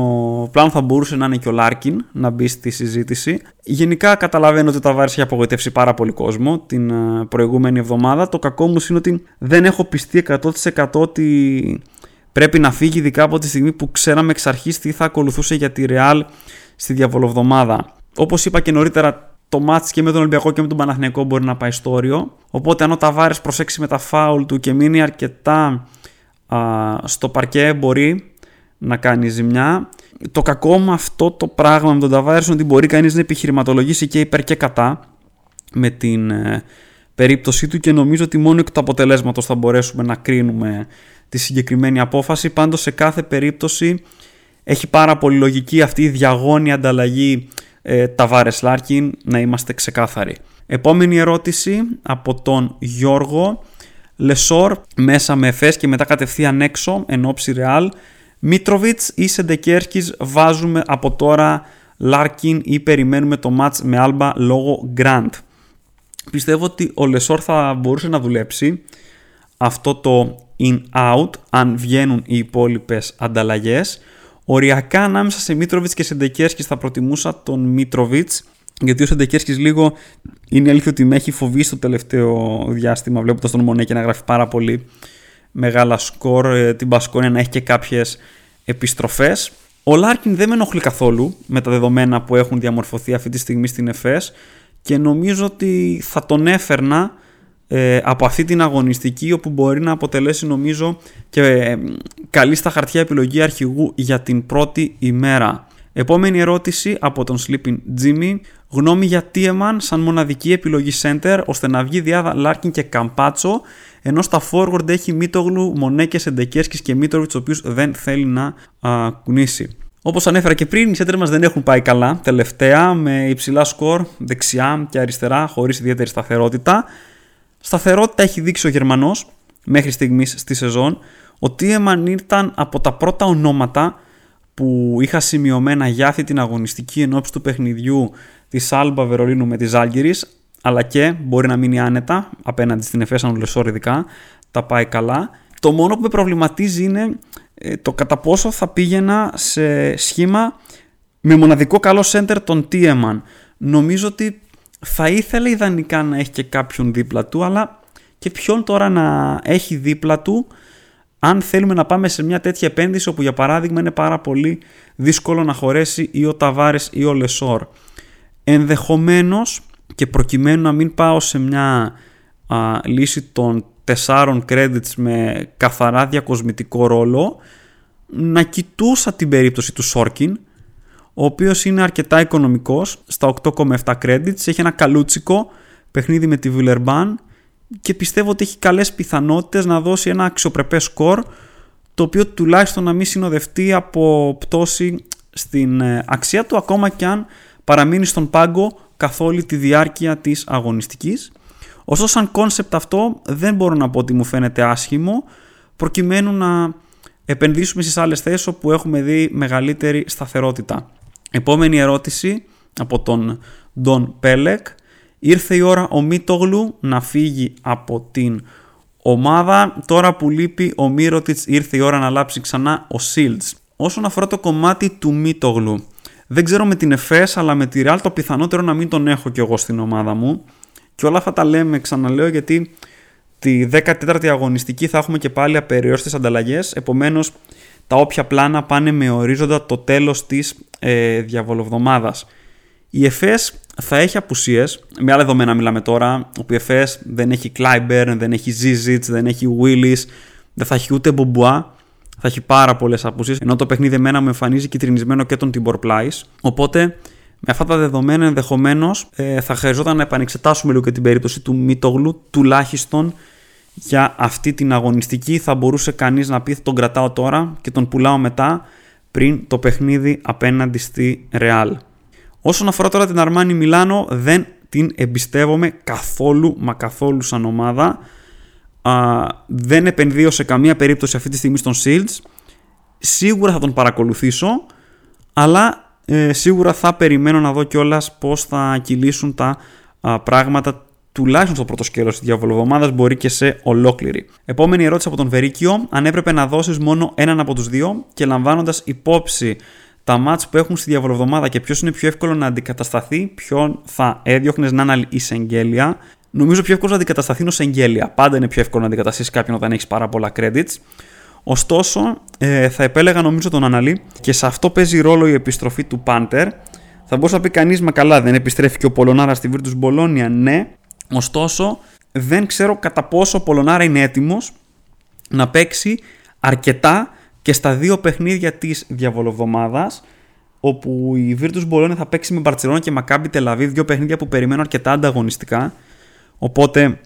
πλάνο θα μπορούσε να είναι και ο Λάρκιν να μπει στη συζήτηση. Γενικά καταλαβαίνω ότι ο Ταβάρη έχει απογοητεύσει πάρα πολύ κόσμο την ε, προηγούμενη εβδομάδα. Το κακό μου είναι ότι δεν έχω πειστεί 100% ότι πρέπει να φύγει, ειδικά από τη στιγμή που ξέραμε εξ αρχής τι θα ακολουθούσε για τη Real στη διαβολοβδομάδα. Όπως είπα και νωρίτερα, το μάτς και με τον Ολυμπιακό και με τον Παναθηναϊκό μπορεί να πάει στο όριο. Οπότε αν ο Ταβάρης προσέξει με τα φάουλ του και μείνει αρκετά στο παρκέ μπορεί να κάνει ζημιά. Το κακό με αυτό το πράγμα με τον Ταβάρης είναι ότι μπορεί κανείς να επιχειρηματολογήσει και υπέρ και κατά με την ε, περίπτωσή του και νομίζω ότι μόνο εκ του αποτελέσματος θα μπορέσουμε να κρίνουμε τη συγκεκριμένη απόφαση. Πάντως σε κάθε περίπτωση έχει πάρα πολύ λογική αυτή η διαγώνια ανταλλαγή ε, Ταβάρες Λάρκιν να είμαστε ξεκάθαροι. Επόμενη ερώτηση από τον Γιώργο Λεσόρ μέσα με Εφές και μετά κατευθείαν έξω εν όψει Ρεάλ. Μίτροβιτς ή Σεντεκέρσκης βάζουμε από τώρα Λάρκιν ή περιμένουμε το μάτς με Άλμπα λόγω Γκραντ. Πιστεύω ότι ο Λεσόρ θα μπορούσε να δουλέψει αυτό το in-out αν βγαίνουν οι υπόλοιπες ανταλλαγές. Οριακά ανάμεσα σε Μίτροβιτς και Σεντεκέρσκης θα προτιμούσα τον Μίτροβιτς γιατί ο Σεντεκέρσκης λίγο είναι αλήθεια ότι με έχει φοβήσει το τελευταίο διάστημα βλέποντας τον Μονέ και να γράφει πάρα πολύ μεγάλα σκορ. Ε, την Πασκόνια να έχει και κάποιες επιστροφές. Ο Λάρκιν δεν με ενοχλεί καθόλου με τα δεδομένα που έχουν διαμορφωθεί αυτή τη στιγμή στην ΕΦΕΣ και νομίζω ότι θα τον έφερνα ε, από αυτή την αγωνιστική όπου μπορεί να αποτελέσει νομίζω και ε, καλή στα χαρτιά επιλογή αρχηγού για την πρώτη ημέρα. Επόμενη ερώτηση από τον Sleeping Jimmy. Γνώμη για Τίεμαν σαν μοναδική επιλογή center ώστε να βγει διάδα Λάρκιν και Καμπάτσο ενώ στα forward έχει Μίτογλου, Μονέκες, Εντεκέρσκη και Μίτροβιτς, ο οποίος δεν θέλει να α, κουνήσει. Όπως ανέφερα και πριν, οι center μας δεν έχουν πάει καλά τελευταία με υψηλά σκορ δεξιά και αριστερά χωρίς ιδιαίτερη σταθερότητα. Σταθερότητα έχει δείξει ο Γερμανός μέχρι στιγμής στη σεζόν. Ο Τίεμαν ήταν από τα πρώτα ονόματα που είχα σημειωμένα για αυτή την αγωνιστική ενόψη του παιχνιδιού της Άλμπα Βερολίνου με της Ζάλγκυρη, αλλά και μπορεί να μείνει άνετα απέναντι στην Εφέσα Λεσόρ ειδικά, τα πάει καλά. Το μόνο που με προβληματίζει είναι ε, το κατά πόσο θα πήγαινα σε σχήμα με μοναδικό καλό center τον Τίεμαν. Νομίζω ότι θα ήθελε ιδανικά να έχει και κάποιον δίπλα του, αλλά και ποιον τώρα να έχει δίπλα του αν θέλουμε να πάμε σε μια τέτοια επένδυση όπου για παράδειγμα είναι πάρα πολύ δύσκολο να χωρέσει ή ο Ταβάρες ή ο Λεσόρ. Ενδεχομένως και προκειμένου να μην πάω σε μια α, λύση των τεσσάρων credits με καθαρά διακοσμητικό ρόλο να κοιτούσα την περίπτωση του Σόρκιν ο οποίος είναι αρκετά οικονομικός στα 8,7 credits έχει ένα καλούτσικο παιχνίδι με τη Βιλερμπάν και πιστεύω ότι έχει καλές πιθανότητες να δώσει ένα αξιοπρεπές σκορ το οποίο τουλάχιστον να μην συνοδευτεί από πτώση στην ε, αξία του ακόμα και αν παραμείνει στον πάγκο καθ' όλη τη διάρκεια της αγωνιστικής. Ωστόσο σαν κόνσεπτ αυτό δεν μπορώ να πω ότι μου φαίνεται άσχημο προκειμένου να επενδύσουμε στις άλλες θέσεις όπου έχουμε δει μεγαλύτερη σταθερότητα. Επόμενη ερώτηση από τον Don Πέλεκ Ήρθε η ώρα ο Μίτογλου να φύγει από την ομάδα. Τώρα που λείπει ο Μύρωτιτς ήρθε η ώρα να λάψει ξανά ο Σίλτς. Όσον αφορά το κομμάτι του Μίτογλου, δεν ξέρω με την ΕΦΕΣ αλλά με τη Real το πιθανότερο να μην τον έχω κι εγώ στην ομάδα μου. Και όλα αυτά τα λέμε, ξαναλέω, γιατί τη 14η αγωνιστική θα έχουμε και πάλι απεριόριστες ανταλλαγές. Επομένως, τα όποια πλάνα πάνε με ορίζοντα το τέλος της ε, διαβολοβδομάδας. Η ΕΦΕΣ θα έχει απουσίες. Με άλλα δεδομένα μιλάμε τώρα. Ο PFS δεν έχει Clyburn, δεν έχει Zizic, δεν έχει Willis, δεν θα έχει ούτε Μπομπουά. θα έχει πάρα πολλές απουσίες. Ενώ το παιχνίδι εμένα μου εμφανίζει κυτρινισμένο και τον Tibor Plyce. Οπότε με αυτά τα δεδομένα ενδεχομένως ε, θα χρειαζόταν να επανεξετάσουμε λίγο και την περίπτωση του Μίτογλου τουλάχιστον για αυτή την αγωνιστική. Θα μπορούσε κανείς να πει: Τον κρατάω τώρα και τον πουλάω μετά πριν το παιχνίδι απέναντι στη Real. Όσον αφορά τώρα την Αρμάνι Μιλάνο, δεν την εμπιστεύομαι καθόλου μα καθόλου σαν ομάδα. Α, δεν επενδύω σε καμία περίπτωση αυτή τη στιγμή στον Shields. Σίγουρα θα τον παρακολουθήσω, αλλά ε, σίγουρα θα περιμένω να δω κιόλας πώς θα κυλήσουν τα πράγματα τουλάχιστον στο πρώτο σκέλος της διαβολοβομάδα, μπορεί και σε ολόκληρη. Επόμενη ερώτηση από τον Βερίκιο. Αν έπρεπε να δώσεις μόνο έναν από τους δύο και λαμβάνοντας υπόψη τα μάτς που έχουν στη διαβολοβδομάδα και ποιος είναι πιο εύκολο να αντικατασταθεί, ποιον θα έδιωχνες να είναι η Σεγγέλια; Νομίζω πιο εύκολο να αντικατασταθεί είναι ο Σεγγέλια. Πάντα είναι πιο εύκολο να αντικαταστήσεις κάποιον όταν έχεις πάρα πολλά credits. Ωστόσο, ε, θα επέλεγα νομίζω τον Αναλύ και σε αυτό παίζει ρόλο η επιστροφή του Πάντερ. Θα μπορούσε να πει κανείς, μα καλά, δεν επιστρέφει και ο Πολωνάρας στη Virtus Μπολόνια. Ναι, ωστόσο, δεν ξέρω κατά πόσο ο Πολωνάρα είναι έτοιμος να παίξει αρκετά και στα δύο παιχνίδια της διαβολοβδομάδας, όπου η Virtus Bologna θα παίξει με Μπαρσελόνα και Μακάμπι Τελαβίβ, δύο παιχνίδια που περιμένω αρκετά ανταγωνιστικά. Οπότε,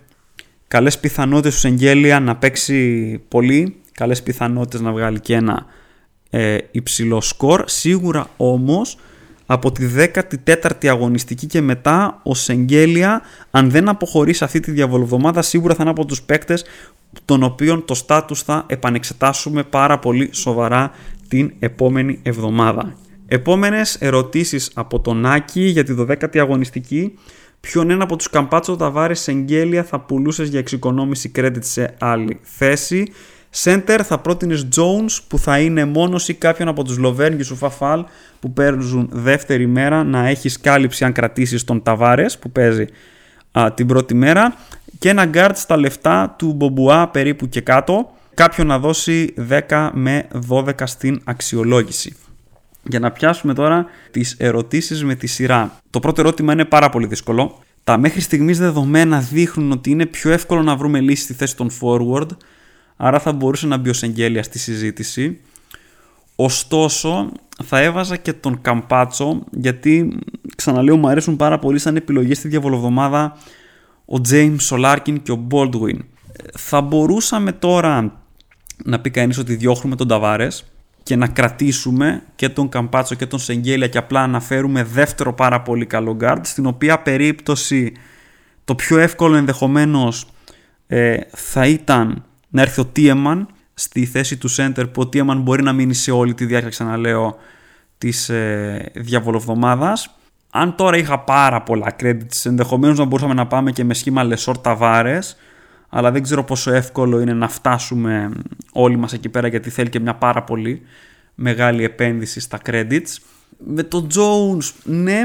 καλές πιθανότητες του Σεγγέλια να παίξει πολύ, καλές πιθανότητες να βγάλει και ένα ε, υψηλό σκορ. Σίγουρα όμως από τη 14η αγωνιστική και μετά ο Σεγγέλια αν δεν αποχωρήσει αυτή τη διαβολοβδομάδα σίγουρα θα είναι από τους παίκτες τον οποίον το στάτους θα επανεξετάσουμε πάρα πολύ σοβαρά την επόμενη εβδομάδα. Επόμενες ερωτήσεις από τον Άκη για τη 12η αγωνιστική. Ποιον ένα από τους Καμπάτσο Ταβάρες Εγγέλια θα πουλούσες για εξοικονόμηση credit σε άλλη θέση; Center θα πρότεινες Jones που θα είναι μόνος ή κάποιον από τους Λοβέρν σου Φαφάλ που παίζουν δεύτερη μέρα να έχεις κάλυψη αν κρατήσεις τον Ταβάρες που παίζει α, την πρώτη μέρα και ένα guard στα λεφτά του Μπομπουά περίπου και κάτω, κάποιον να δώσει 10 με 12 στην αξιολόγηση. Για να πιάσουμε τώρα τις ερωτήσεις με τη σειρά. Το πρώτο ερώτημα είναι πάρα πολύ δύσκολο. Τα μέχρι στιγμής δεδομένα δείχνουν ότι είναι πιο εύκολο να βρούμε λύση στη θέση των forward, άρα θα μπορούσε να μπει ο Σεγγέλια στη συζήτηση. Ωστόσο, θα έβαζα και τον Καμπάτσο, γιατί ξαναλέω μου αρέσουν πάρα πολύ σαν επιλογή στη διαβολοβδομάδα ο James, ο Larkin και ο Baldwin. Θα μπορούσαμε τώρα να πει κανείς ότι διώχνουμε τον Ταβάρες και να κρατήσουμε και τον Καμπάτσο και τον Σεγγέλια και απλά να φέρουμε δεύτερο πάρα πολύ καλό guard στην οποία περίπτωση το πιο εύκολο ενδεχομένως ε, θα ήταν να έρθει ο Τίεμαν στη θέση του center που ο Τίεμαν μπορεί να μείνει σε όλη τη διάρκεια ξαναλέω της ε, διαβολοβδομάδας αν τώρα είχα πάρα πολλά credits, ενδεχομένως να μπορούσαμε να πάμε και με σχήμα Λεσόρ Ταβάρες, αλλά δεν ξέρω πόσο εύκολο είναι να φτάσουμε όλοι μας εκεί πέρα γιατί θέλει και μια πάρα πολύ μεγάλη επένδυση στα credits. Με τον Jones, ναι,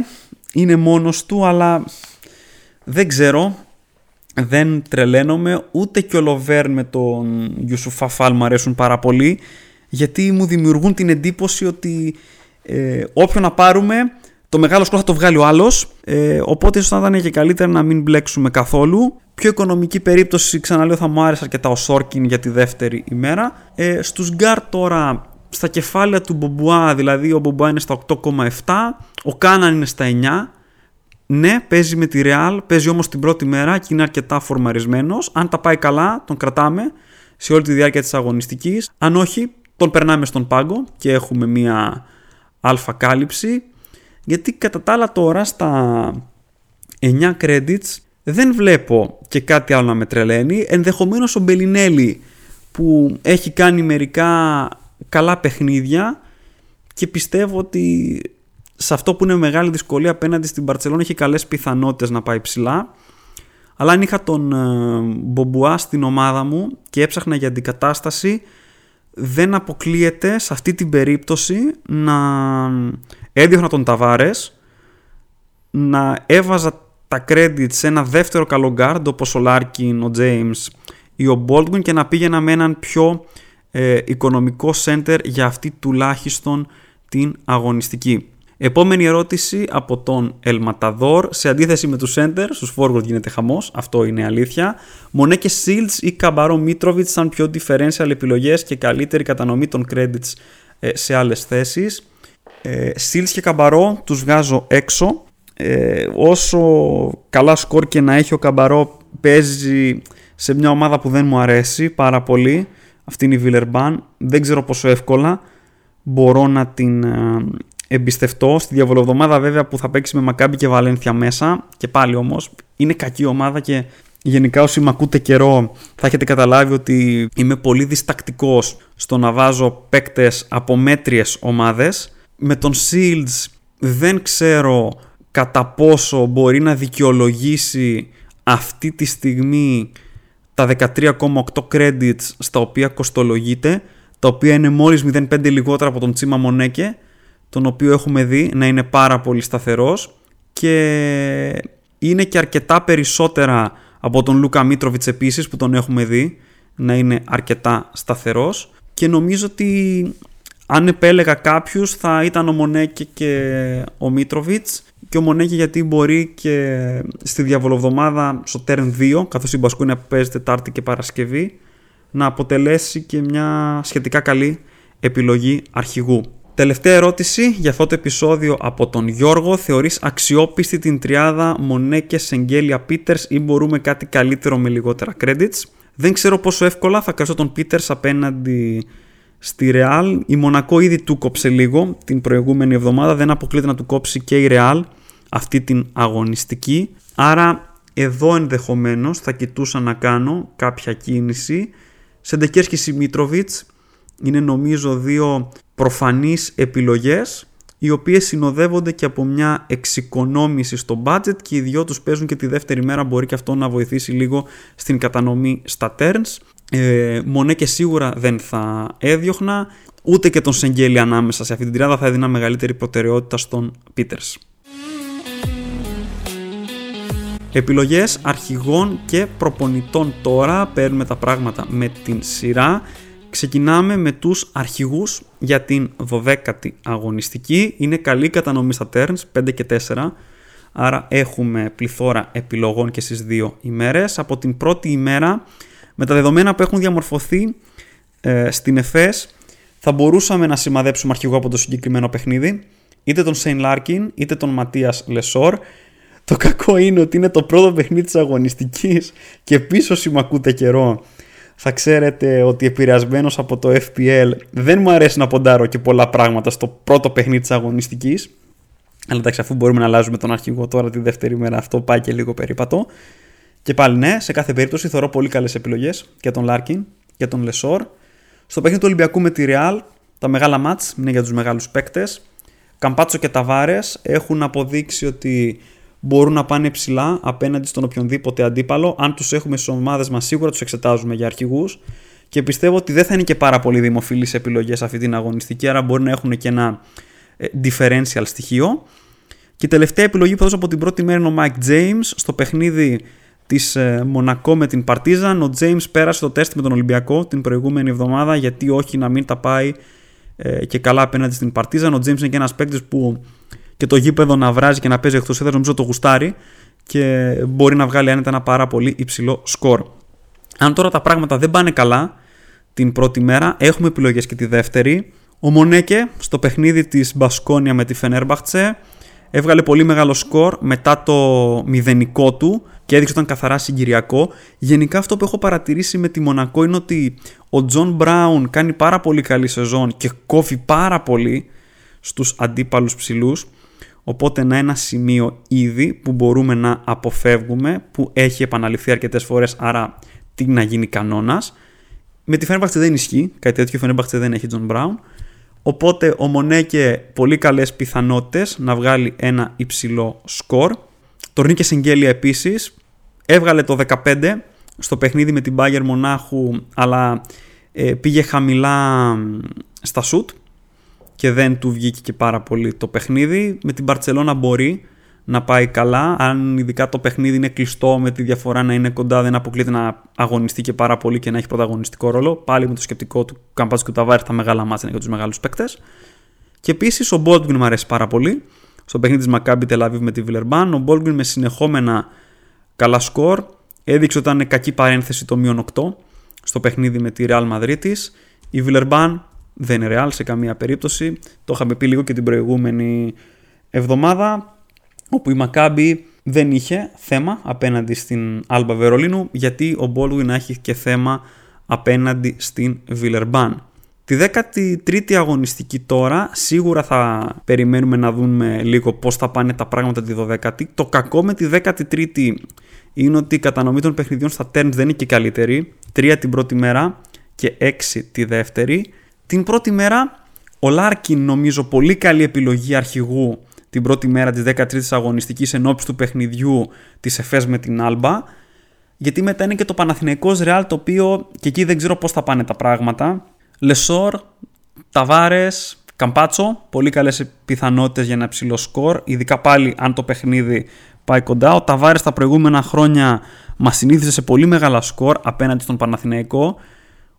είναι μόνος του, αλλά δεν ξέρω, δεν τρελαίνομαι, ούτε και ο Λοβέρν με τον Ιουσουφά Φαλ μου αρέσουν πάρα πολύ, γιατί μου δημιουργούν την εντύπωση ότι ε, όποιον να πάρουμε το μεγάλο σκορ θα το βγάλει ο άλλος. Ε, οπότε ίσως θα ήταν και καλύτερα να μην μπλέξουμε καθόλου. Πιο οικονομική περίπτωση, ξαναλέω, θα μου άρεσε αρκετά ο Σόρκιν για τη δεύτερη ημέρα. Ε, Στους Γκάρ τώρα, στα κεφάλαια του Μπομπουά, δηλαδή ο Μπομπουά είναι στα 8,7, ο Κάναν είναι στα 9. Ναι, παίζει με τη Real, παίζει όμως την πρώτη μέρα και είναι αρκετά φορμαρισμένος. Αν τα πάει καλά, τον κρατάμε σε όλη τη διάρκεια της αγωνιστικής. Αν όχι, τον περνάμε στον πάγκο και έχουμε μία αλφα κάλυψη. Γιατί κατά τα άλλα τώρα στα 9 credits δεν βλέπω και κάτι άλλο να με τρελαίνει. Ενδεχομένως ο Μπελινέλη που έχει κάνει μερικά καλά παιχνίδια και πιστεύω ότι σε αυτό που είναι μεγάλη δυσκολία απέναντι στην Παρτσελόνη έχει καλές πιθανότητες να πάει ψηλά. Αλλά αν είχα τον ε, Μπομπουά στην ομάδα μου και έψαχνα για αντικατάσταση δεν αποκλείεται σε αυτή την περίπτωση να έδιωχνα τον Ταβάρες, να έβαζα τα credit σε ένα δεύτερο καλό guard όπως ο Λάρκιν, ο James ή ο Baldwin και να πήγαινα με έναν πιο ε, οικονομικό center για αυτή τουλάχιστον την αγωνιστική. Επόμενη ερώτηση από τον Ελματαδόρ. Σε αντίθεση με τους center, στους forward γίνεται χαμός. Αυτό είναι αλήθεια. Μονέ και Shields ή Καμπαρό Μίτροβιτς σαν πιο differential επιλογές και καλύτερη κατανομή των credits ε, σε άλλες θέσεις. Ε, και Καμπαρό τους βγάζω έξω. Ε, όσο καλά σκορ και να έχει ο Καμπαρό παίζει σε μια ομάδα που δεν μου αρέσει πάρα πολύ. Αυτή είναι η Βιλερμπάν. Δεν ξέρω πόσο εύκολα μπορώ να την ε, εμπιστευτώ. Στη διαβολοβδομάδα βέβαια που θα παίξει με Μακάμπι και Βαλένθια μέσα. Και πάλι όμως είναι κακή ομάδα και γενικά όσοι με ακούτε καιρό θα έχετε καταλάβει ότι είμαι πολύ διστακτικός στο να βάζω παίκτες από μέτριες ομάδες. Με τον Shields δεν ξέρω κατά πόσο μπορεί να δικαιολογήσει αυτή τη στιγμή τα 13,8 credits στα οποία κοστολογείται, τα οποία είναι μόλις 0,5 λιγότερα από τον Τσίμα Μονέκε, τον οποίο έχουμε δει να είναι πάρα πολύ σταθερός και είναι και αρκετά περισσότερα από τον Λούκα Μίτροβιτς επίσης που τον έχουμε δει να είναι αρκετά σταθερός και νομίζω ότι αν επέλεγα κάποιους θα ήταν ο Μονέκε και ο Μίτροβιτς και ο Μονέκε γιατί μπορεί και στη διαβολοβδομάδα στο Turn 2 καθώς η Μπασκούνια παίζει Τετάρτη και Παρασκευή να αποτελέσει και μια σχετικά καλή επιλογή αρχηγού. Τελευταία ερώτηση για αυτό το επεισόδιο από τον Γιώργο. Θεωρείς αξιόπιστη την τριάδα Μονέκε, Σεγγέλια, Πίτερς ή μπορούμε κάτι καλύτερο με λιγότερα credits; Δεν ξέρω πόσο εύκολα θα κράσω τον Πίτερς απέναντι στη Real. Η Μονακό ήδη του κόψε λίγο την προηγούμενη εβδομάδα. Δεν αποκλείται να του κόψει και η Real αυτή την αγωνιστική. Άρα εδώ ενδεχομένως θα κοιτούσα να κάνω κάποια κίνηση. Σεντεκέρσκι Σιμίτροβιτς είναι νομίζω δύο προφανείς επιλογές οι οποίες συνοδεύονται και από μια εξοικονόμηση στο budget και οι δυο τους παίζουν και τη δεύτερη μέρα μπορεί και αυτό να βοηθήσει λίγο στην κατανομή στα turns. Ε, Μονέ και σίγουρα δεν θα έδιωχνα, ούτε και τον Σεγγέλη ανάμεσα σε αυτή την τριάδα θα έδινα μεγαλύτερη προτεραιότητα στον Peters. Επιλογές αρχηγών και προπονητών τώρα, παίρνουμε τα πράγματα με την σειρά. Ξεκινάμε με τους αρχηγούς για την 12η αγωνιστική. Είναι καλή κατανομή στα turns, 5 και 4. Άρα έχουμε πληθώρα επιλογών και στις δύο ημέρες. Από την πρώτη ημέρα, με τα δεδομένα που έχουν διαμορφωθεί ε, στην ΕΦΕΣ, θα μπορούσαμε να σημαδέψουμε αρχηγό από το συγκεκριμένο παιχνίδι. Είτε τον Σέιν Λάρκιν, είτε τον Ματίας Λεσόρ. Το κακό είναι ότι είναι το πρώτο παιχνίδι της αγωνιστικής και ίσως όσοι με ακούτε καιρό θα ξέρετε ότι επηρεασμένος από το FPL δεν μου αρέσει να ποντάρω και πολλά πράγματα στο πρώτο παιχνίδι της αγωνιστικής. Αλλά εντάξει αφού μπορούμε να αλλάζουμε τον αρχηγό τώρα τη δεύτερη μέρα αυτό πάει και λίγο περίπατο. Και πάλι ναι, σε κάθε περίπτωση θεωρώ πολύ καλές επιλογές για τον Λάρκιν, για τον Λεσόρ. Στο παιχνίδι του Ολυμπιακού με τη Real τα μεγάλα μάτς είναι για τους μεγάλους παίκτες. Καμπάτσο και Ταβάρες έχουν αποδείξει ότι μπορούν να πάνε ψηλά απέναντι στον οποιονδήποτε αντίπαλο. Αν τους έχουμε στις ομάδες μας, σίγουρα τους εξετάζουμε για αρχηγούς. Και πιστεύω ότι δεν θα είναι και πάρα πολύ δημοφιλείς επιλογές αυτή την αγωνιστική, άρα μπορεί να έχουν και ένα ε, differential στοιχείο. Και η τελευταία επιλογή που έδωσα από την πρώτη μέρα είναι ο Mike James στο παιχνίδι της ε, Μονακό με την Παρτίζαν. Ο James πέρασε το τεστ με τον Ολυμπιακό την προηγούμενη εβδομάδα, γιατί όχι να μην τα πάει ε, και καλά απέναντι στην Παρτίζαν. Ο James είναι και ένας παίκτης που και το γήπεδο να βράζει και να παίζει εκτός έδρας, νομίζω το γουστάρει και μπορεί να βγάλει άνετα ένα πάρα πολύ υψηλό σκορ. Αν τώρα τα πράγματα δεν πάνε καλά την πρώτη μέρα, έχουμε επιλογές και τη δεύτερη. Ο Μονέκε στο παιχνίδι της Μπασκόνια με τη Φενέρμπαχτσε έβγαλε πολύ μεγάλο σκορ μετά το μηδενικό του και έδειξε ότι ήταν καθαρά συγκυριακό. Γενικά αυτό που έχω παρατηρήσει με τη Μονακό είναι ότι ο Τζον Μπράουν κάνει πάρα πολύ καλή σεζόν και κόβει πάρα πολύ στους αντίπαλους ψηλούς Οπότε να ένα σημείο ήδη που μπορούμε να αποφεύγουμε, που έχει επαναληφθεί αρκετές φορές, άρα τείνει να γίνει κανόνας. Με τη Φενέρμπαχτσε δεν ισχύει, κάτι τέτοιο Φενέρμπαχτσε δεν έχει Τζον Μπράουν. Οπότε ο Μονέκε πολύ καλές πιθανότητες να βγάλει ένα υψηλό σκορ. Ο Τορνίκε Σενγκέλια επίσης έβγαλε το 15 στο παιχνίδι με την Bayern Μονάχου αλλά ε, πήγε χαμηλά στα σουτ και δεν του βγήκε και πάρα πολύ το παιχνίδι. Με την Μπαρτσελόνα μπορεί να πάει καλά. Αν ειδικά το παιχνίδι είναι κλειστό με τη διαφορά να είναι κοντά, δεν αποκλείεται να αγωνιστεί και πάρα πολύ και να έχει πρωταγωνιστικό ρόλο. Πάλι με το σκεπτικό του Καμπάτσο και Ταβάρη τα μεγάλα ματς είναι για τους μεγάλους παίκτες. Και Και επίσης ο Baldwin μου αρέσει πάρα πολύ. Στο παιχνίδι της Maccabi Tel Aviv με τη Villerban. Ο Baldwin με συνεχόμενα καλά σκορ. Έδειξε ότι ήταν κακή παρένθεση το μείον 8 στο παιχνίδι με τη Real Madrid Η Villerban δεν είναι Real σε καμία περίπτωση. Το είχαμε πει λίγο και την προηγούμενη εβδομάδα όπου η Maccabi δεν είχε θέμα απέναντι στην Alba Βερολίνου γιατί ο Baldwin έχει και θέμα απέναντι στην Villerban. Τη 13η αγωνιστική τώρα σίγουρα θα περιμένουμε να δούμε λίγο πώς θα πάνε τα πράγματα τη 12η. Το κακό με τη 13η είναι ότι η κατανομή των παιχνιδιών στα turns δεν είναι και καλύτερη. 3 την πρώτη μέρα και 6 τη δεύτερη. Την πρώτη μέρα ο Λάρκιν νομίζω πολύ καλή επιλογή αρχηγού την πρώτη μέρα της 13ης αγωνιστικής ενόψη του παιχνιδιού της ΕΦΕΣ με την Άλμπα γιατί μετά είναι και το Παναθηναϊκός Ρεάλ το οποίο και εκεί δεν ξέρω πώς θα πάνε τα πράγματα. Λεσόρ, Ταβάρες, Καμπάτσο, πολύ καλές πιθανότητες για ένα ψηλό σκορ ειδικά πάλι αν το παιχνίδι πάει κοντά. Ο Ταβάρες τα προηγούμενα χρόνια μας συνήθιζε σε πολύ μεγάλα σκορ απέναντι στον Παναθηναϊκό.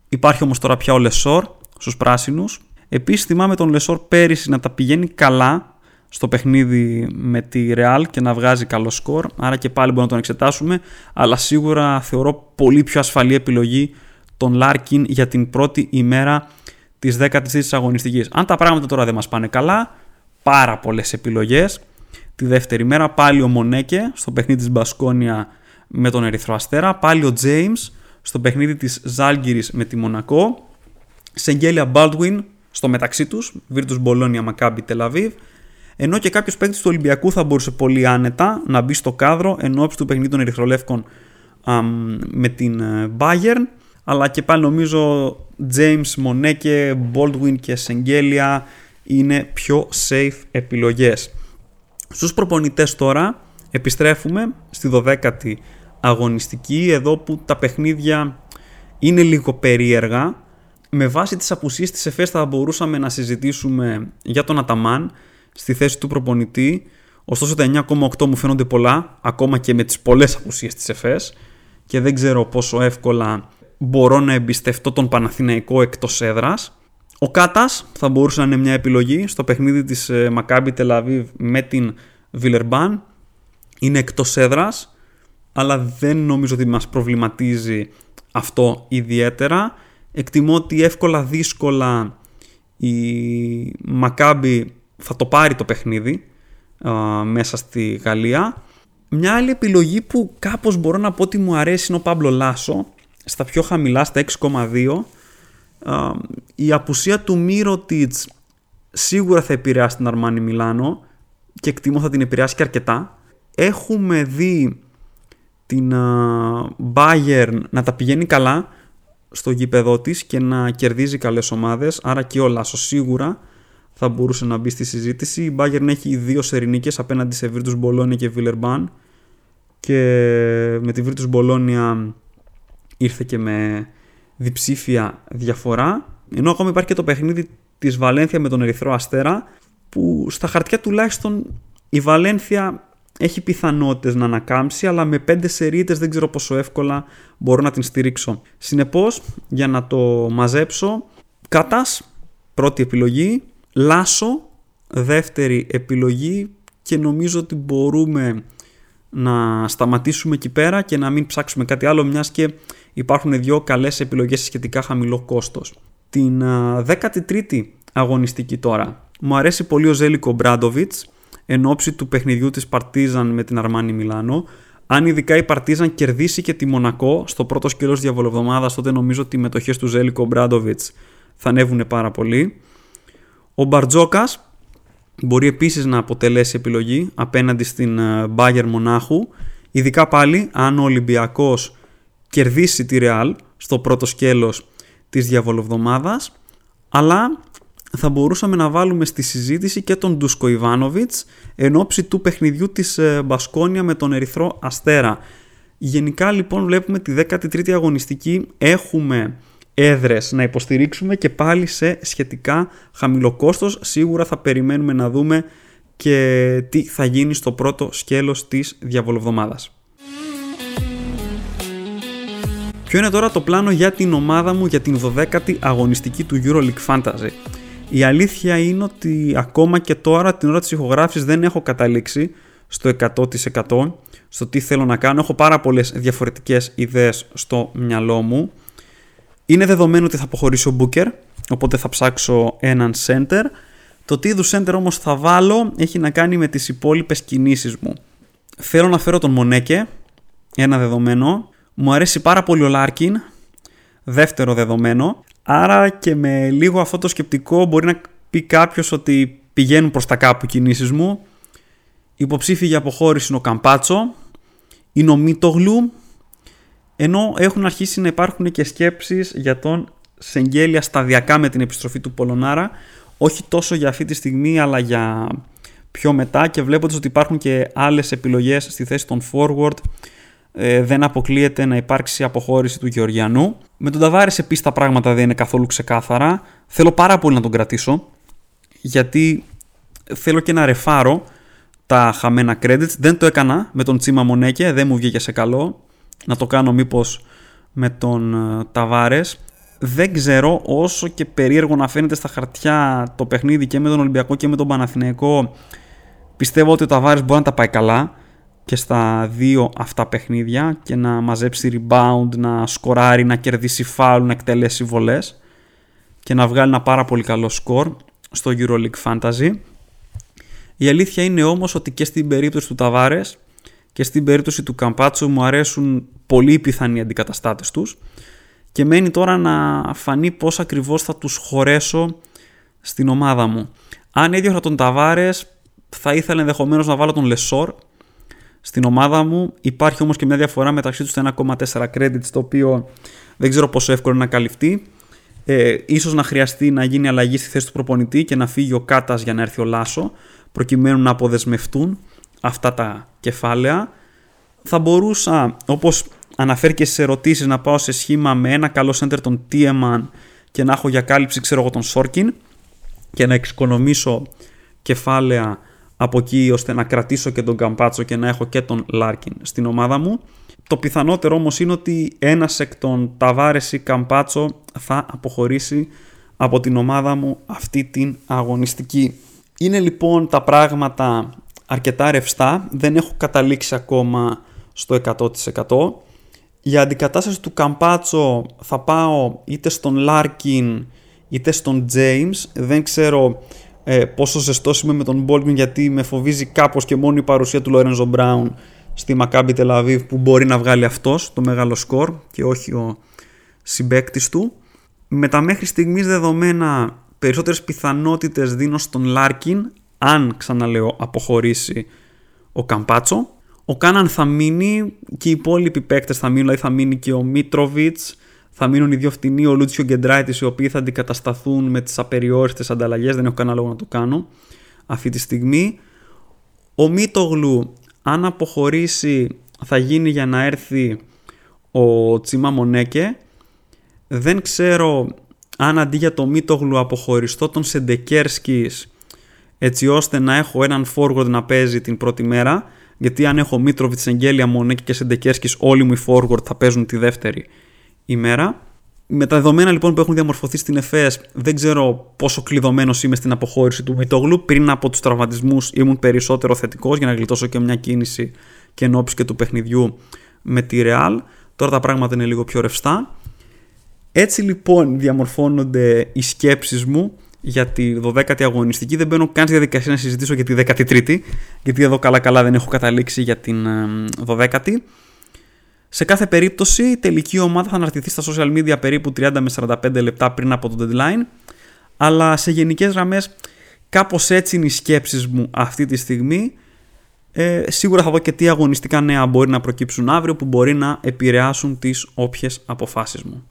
Υπάρχει όμως τώρα πια ο Λεσόρ στους πράσινους Επίσης θυμάμαι τον Λεσόρ πέρυσι να τα πηγαίνει καλά στο παιχνίδι με τη Real και να βγάζει καλό σκορ. Άρα και πάλι μπορούμε να τον εξετάσουμε. Αλλά σίγουρα θεωρώ πολύ πιο ασφαλή επιλογή τον Λάρκιν για την πρώτη ημέρα της 13ης αγωνιστικής. Αν τα πράγματα τώρα δεν μας πάνε καλά, πάρα πολλές επιλογές. Τη δεύτερη μέρα πάλι ο Μονέκε στο παιχνίδι της Μπασκόνια με τον Ερυθρό Αστέρα. Πάλι ο James στο παιχνίδι της Ζάλγκυρης με τη Μονακό. Σεγγέλια Baldwin στο μεταξύ τους, Virtus Bologna Maccabi Tel Aviv ενώ και κάποιος παίκτης του Ολυμπιακού θα μπορούσε πολύ άνετα να μπει στο κάδρο εν ώψη του παιχνίδι των Ερυθρολεύκων με την ε, Bayern. Αλλά και πάλι νομίζω James, Μονέκε, Baldwin και Σεγγέλια είναι πιο safe επιλογές. Στους προπονητές τώρα επιστρέφουμε στη 12η αγωνιστική εδώ που τα παιχνίδια είναι λίγο περίεργα. Με βάση τις απουσίες της ΕΦΕΣ θα μπορούσαμε να συζητήσουμε για τον Αταμάν στη θέση του προπονητή. Ωστόσο τα 9,8 μου φαίνονται πολλά, ακόμα και με τις πολλές απουσίες της ΕΦΕΣ και δεν ξέρω πόσο εύκολα μπορώ να εμπιστευτώ τον Παναθηναϊκό εκτός έδρας. Ο Κάτας θα μπορούσε να είναι μια επιλογή στο παιχνίδι της Μακάμπι Τελαβίβ με την Βιλερμπάν. Είναι εκτός έδρας, αλλά δεν νομίζω ότι μας προβληματίζει αυτό ιδιαίτερα. Εκτιμώ ότι εύκολα δύσκολα η Μακάμπι θα το πάρει το παιχνίδι μέσα στη Γαλλία. Μια άλλη επιλογή που κάπως μπορώ να πω ότι μου αρέσει είναι ο Πάμπλο Λάσο στα πιο χαμηλά, στα 6,2. η απουσία του Μύρωτιτς σίγουρα θα επηρεάσει την Αρμάνι Μιλάνο και εκτιμώ θα την επηρεάσει και αρκετά. Έχουμε δει την Bayern να τα πηγαίνει καλά στο γήπεδό της και να κερδίζει καλές ομάδες, άρα και ο Λάσος σίγουρα θα μπορούσε να μπει στη συζήτηση. Η Bayern έχει δύο σερινίκες απέναντι σε Virtus Bologna και Villeurbanne και με τη Virtus Bologna ήρθε και με διψήφια διαφορά. Ενώ ακόμα υπάρχει και το παιχνίδι της Βαλένθια με τον Ερυθρό Αστέρα που στα χαρτιά τουλάχιστον η Βαλένθια έχει πιθανότητες να ανακάμψει αλλά με πέντε σερίτες δεν ξέρω πόσο εύκολα μπορώ να την στηρίξω. Συνεπώς για να το μαζέψω Κάτας πρώτη επιλογή Λάσο, δεύτερη επιλογή και νομίζω ότι μπορούμε να σταματήσουμε εκεί πέρα και να μην ψάξουμε κάτι άλλο μιας και υπάρχουν δύο καλές επιλογές σε σχετικά χαμηλό κόστος. Την 13η αγωνιστική τώρα. Μου αρέσει πολύ ο Ζέλικο Μπράντοβιτς εν ώψη του παιχνιδιού της Παρτίζαν με την Αρμάνι Μιλάνο. Αν ειδικά η Παρτίζαν κερδίσει και τη Μονακό στο πρώτο σκέλος διαβολοβδομάδας τότε νομίζω ότι οι μετοχές του Ζέλικο Μπράντοβιτς θα ανέβουν πάρα πολύ. Ο Μπαρτζόκας μπορεί επίσης να αποτελέσει επιλογή απέναντι στην Μπάγερ Μονάχου, ειδικά πάλι αν ο Ολυμπιακός κερδίσει τη Ρεάλ στο πρώτο σκέλος της διαβολοβδομάδας, αλλά θα μπορούσαμε να βάλουμε στη συζήτηση και τον Ντούσκο Ιβάνοβιτς εν ώψη του παιχνιδιού της ε, Μπασκόνια με τον Ερυθρό Αστέρα. Γενικά λοιπόν βλέπουμε τη 13η αγωνιστική έχουμε έδρες να υποστηρίξουμε και πάλι σε σχετικά χαμηλό κόστος. Σίγουρα θα περιμένουμε να δούμε και τι θα γίνει στο πρώτο σκέλος της διαβολοβδομάδας. Ποιο είναι τώρα το πλάνο για την ομάδα μου για την 12η αγωνιστική του EuroLeague Fantasy; Η αλήθεια είναι ότι ακόμα και τώρα την ώρα της ηχογράφησης δεν έχω καταλήξει στο 100% στο τι θέλω να κάνω. Έχω πάρα πολλές διαφορετικές ιδέες στο μυαλό μου. Είναι δεδομένο ότι θα αποχωρήσει ο Booker, οπότε θα ψάξω έναν center. Το τι είδους center όμως θα βάλω έχει να κάνει με τις υπόλοιπες κινήσεις μου. Θέλω να φέρω τον Μονέκε, ένα δεδομένο. Μου αρέσει πάρα πολύ ο Λάρκιν, δεύτερο δεδομένο. Άρα και με λίγο αυτό το σκεπτικό μπορεί να πει κάποιος ότι πηγαίνουν προς τα κάπου οι κινήσεις μου. Υποψήφιοι για αποχώρηση είναι ο Καμπάτσο, είναι ο Μίτογλου, ενώ έχουν αρχίσει να υπάρχουν και σκέψεις για τον Σεγγέλια σταδιακά με την επιστροφή του Πολωνάρα, όχι τόσο για αυτή τη στιγμή αλλά για πιο μετά και βλέποντας ότι υπάρχουν και άλλες επιλογές στη θέση των forward ε, δεν αποκλείεται να υπάρξει αποχώρηση του Γεωργιανού. Με τον Ταβάρης επίσης τα πράγματα δεν είναι καθόλου ξεκάθαρα. Θέλω πάρα πολύ να τον κρατήσω γιατί θέλω και να ρεφάρω τα χαμένα credits. Δεν το έκανα με τον Τσίμα Μονέκε, δεν μου βγήκε σε καλό. Να το κάνω μήπως με τον ε, Ταβάρες. Δεν ξέρω όσο και περίεργο να φαίνεται στα χαρτιά το παιχνίδι και με τον Ολυμπιακό και με τον Παναθηναϊκό. Πιστεύω ότι ο Ταβάρες μπορεί να τα πάει καλά και στα δύο αυτά παιχνίδια και να μαζέψει rebound, να σκοράρει, να κερδίσει φάουλ, να εκτελέσει βολές και να βγάλει ένα πάρα πολύ καλό σκορ στο EuroLeague Fantasy. Η αλήθεια είναι όμως ότι και στην περίπτωση του Ταβάρες και στην περίπτωση του Καμπάτσο μου αρέσουν πολύ οι πιθανοί αντικαταστάτες τους και μένει τώρα να φανεί πώς ακριβώς θα τους χωρέσω στην ομάδα μου. Αν έδιωχα τον Ταβάρες θα ήθελα ενδεχομένως να βάλω τον Λεσόρ στην ομάδα μου. Υπάρχει όμως και μια διαφορά μεταξύ τους 1,4 credits το οποίο δεν ξέρω πόσο εύκολο είναι να καλυφθεί. Ε, ίσως να χρειαστεί να γίνει αλλαγή στη θέση του προπονητή και να φύγει ο Κάτας για να έρθει ο Λάσο προκειμένου να αποδεσμευτούν αυτά τα κεφάλαια. Θα μπορούσα, όπως αναφέρει και στις ερωτήσεις, να πάω σε σχήμα με ένα καλό center τον Tiemann και να έχω για κάλυψη, ξέρω εγώ, τον Σόρκιν και να εξοικονομήσω κεφάλαια από εκεί ώστε να κρατήσω και τον Καμπάτσο και να έχω και τον Λάρκιν στην ομάδα μου. Το πιθανότερο όμως είναι ότι ένας εκ των Ταβάρες ή Καμπάτσο θα αποχωρήσει από την ομάδα μου αυτή την αγωνιστική. Είναι λοιπόν τα πράγματα αρκετά ρευστά, δεν έχω καταλήξει ακόμα στο 100%. Για αντικατάσταση του Καμπάτσο θα πάω είτε στον Λάρκιν είτε στον James. Δεν ξέρω ε, πόσο ζεστός είμαι με τον Baldwin γιατί με φοβίζει κάπως και μόνο η παρουσία του Lorenzo Μπράουν στη Maccabi Tel Aviv που μπορεί να βγάλει αυτός το μεγάλο σκορ και όχι ο συμπαίκτης του. Με τα μέχρι στιγμής δεδομένα περισσότερες πιθανότητες δίνω στον Λάρκιν αν ξαναλέω αποχωρήσει ο Καμπάτσο. Ο Κάναν θα μείνει και οι υπόλοιποι παίκτες θα μείνουν, δηλαδή θα μείνει και ο Μίτροβιτς, θα μείνουν οι δύο φτηνοί, ο Λούτσιτς ο Γκεντράιτις, οι οποίοι θα αντικατασταθούν με τις απεριόριστες ανταλλαγές. Δεν έχω κανένα λόγο να το κάνω αυτή τη στιγμή. Ο Μίτογλου, αν αποχωρήσει, θα γίνει για να έρθει ο Τσίμα Μονέκε. Δεν ξέρω αν αντί για το Μίτογλου αποχωριστώ τον Σεντεκέρσκι έτσι ώστε να έχω έναν forward να παίζει την πρώτη μέρα. Γιατί αν έχω Μίτροβιτς, Εγγέλια, Μονέκη και Σεντεκέρσκι, όλοι μου οι forward θα παίζουν τη δεύτερη ημέρα. Με τα δεδομένα λοιπόν που έχουν διαμορφωθεί στην ΕΦΕΣ, δεν ξέρω πόσο κλειδωμένος είμαι στην αποχώρηση του Μητόγλου. Πριν από τους τραυματισμούς ήμουν περισσότερο θετικός για να γλιτώσω και μια κίνηση και ενώπιση και του παιχνιδιού με τη Ρεάλ. Τώρα τα πράγματα είναι λίγο πιο ρευστά. Έτσι λοιπόν διαμορφώνονται οι σκέψεις μου για τη 12η αγωνιστική. Δεν μπαίνω καν στη διαδικασία να συζητήσω για τη 13η, γιατί εδώ καλά-καλά δεν έχω καταλήξει για την 12η. Σε κάθε περίπτωση, η τελική ομάδα θα αναρτηθεί στα social media περίπου 30 με 45 λεπτά πριν από το deadline. Αλλά σε γενικές γραμμές, κάπως έτσι είναι οι σκέψεις μου αυτή τη στιγμή. Ε, σίγουρα θα δω και τι αγωνιστικά νέα μπορεί να προκύψουν αύριο που μπορεί να επηρεάσουν τις όποιες αποφάσεις μου.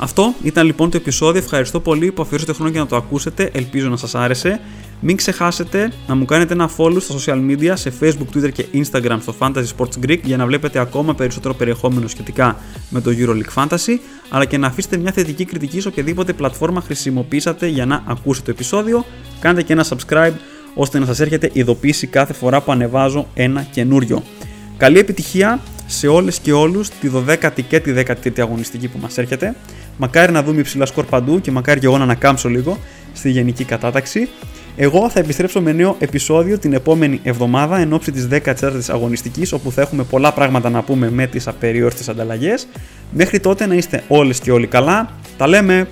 Αυτό ήταν λοιπόν το επεισόδιο. Ευχαριστώ πολύ που αφιέρωσατε χρόνο για να το ακούσετε. Ελπίζω να σας άρεσε. Μην ξεχάσετε να μου κάνετε ένα follow στα social media σε Facebook, Twitter και Instagram στο Fantasy Sports Greek για να βλέπετε ακόμα περισσότερο περιεχόμενο σχετικά με το EuroLeague Fantasy, αλλά και να αφήσετε μια θετική κριτική σε οποιαδήποτε πλατφόρμα χρησιμοποιήσατε για να ακούσετε το επεισόδιο. Κάντε και ένα subscribe ώστε να σας έρχεται ειδοποίηση κάθε φορά που ανεβάζω ένα καινούριο. Καλή επιτυχία σε όλες και όλους τη 12η και τη 13η αγωνιστική που μας έρχεται. Μακάρι να δούμε υψηλά σκορ παντού και μακάρι και εγώ να ανακάμψω λίγο στη γενική κατάταξη. Εγώ θα επιστρέψω με νέο επεισόδιο την επόμενη εβδομάδα εν ώψη της 14ης αγωνιστικής όπου θα έχουμε πολλά πράγματα να πούμε με τις απεριόριστες ανταλλαγές. Μέχρι τότε να είστε όλες και όλοι καλά. Τα λέμε!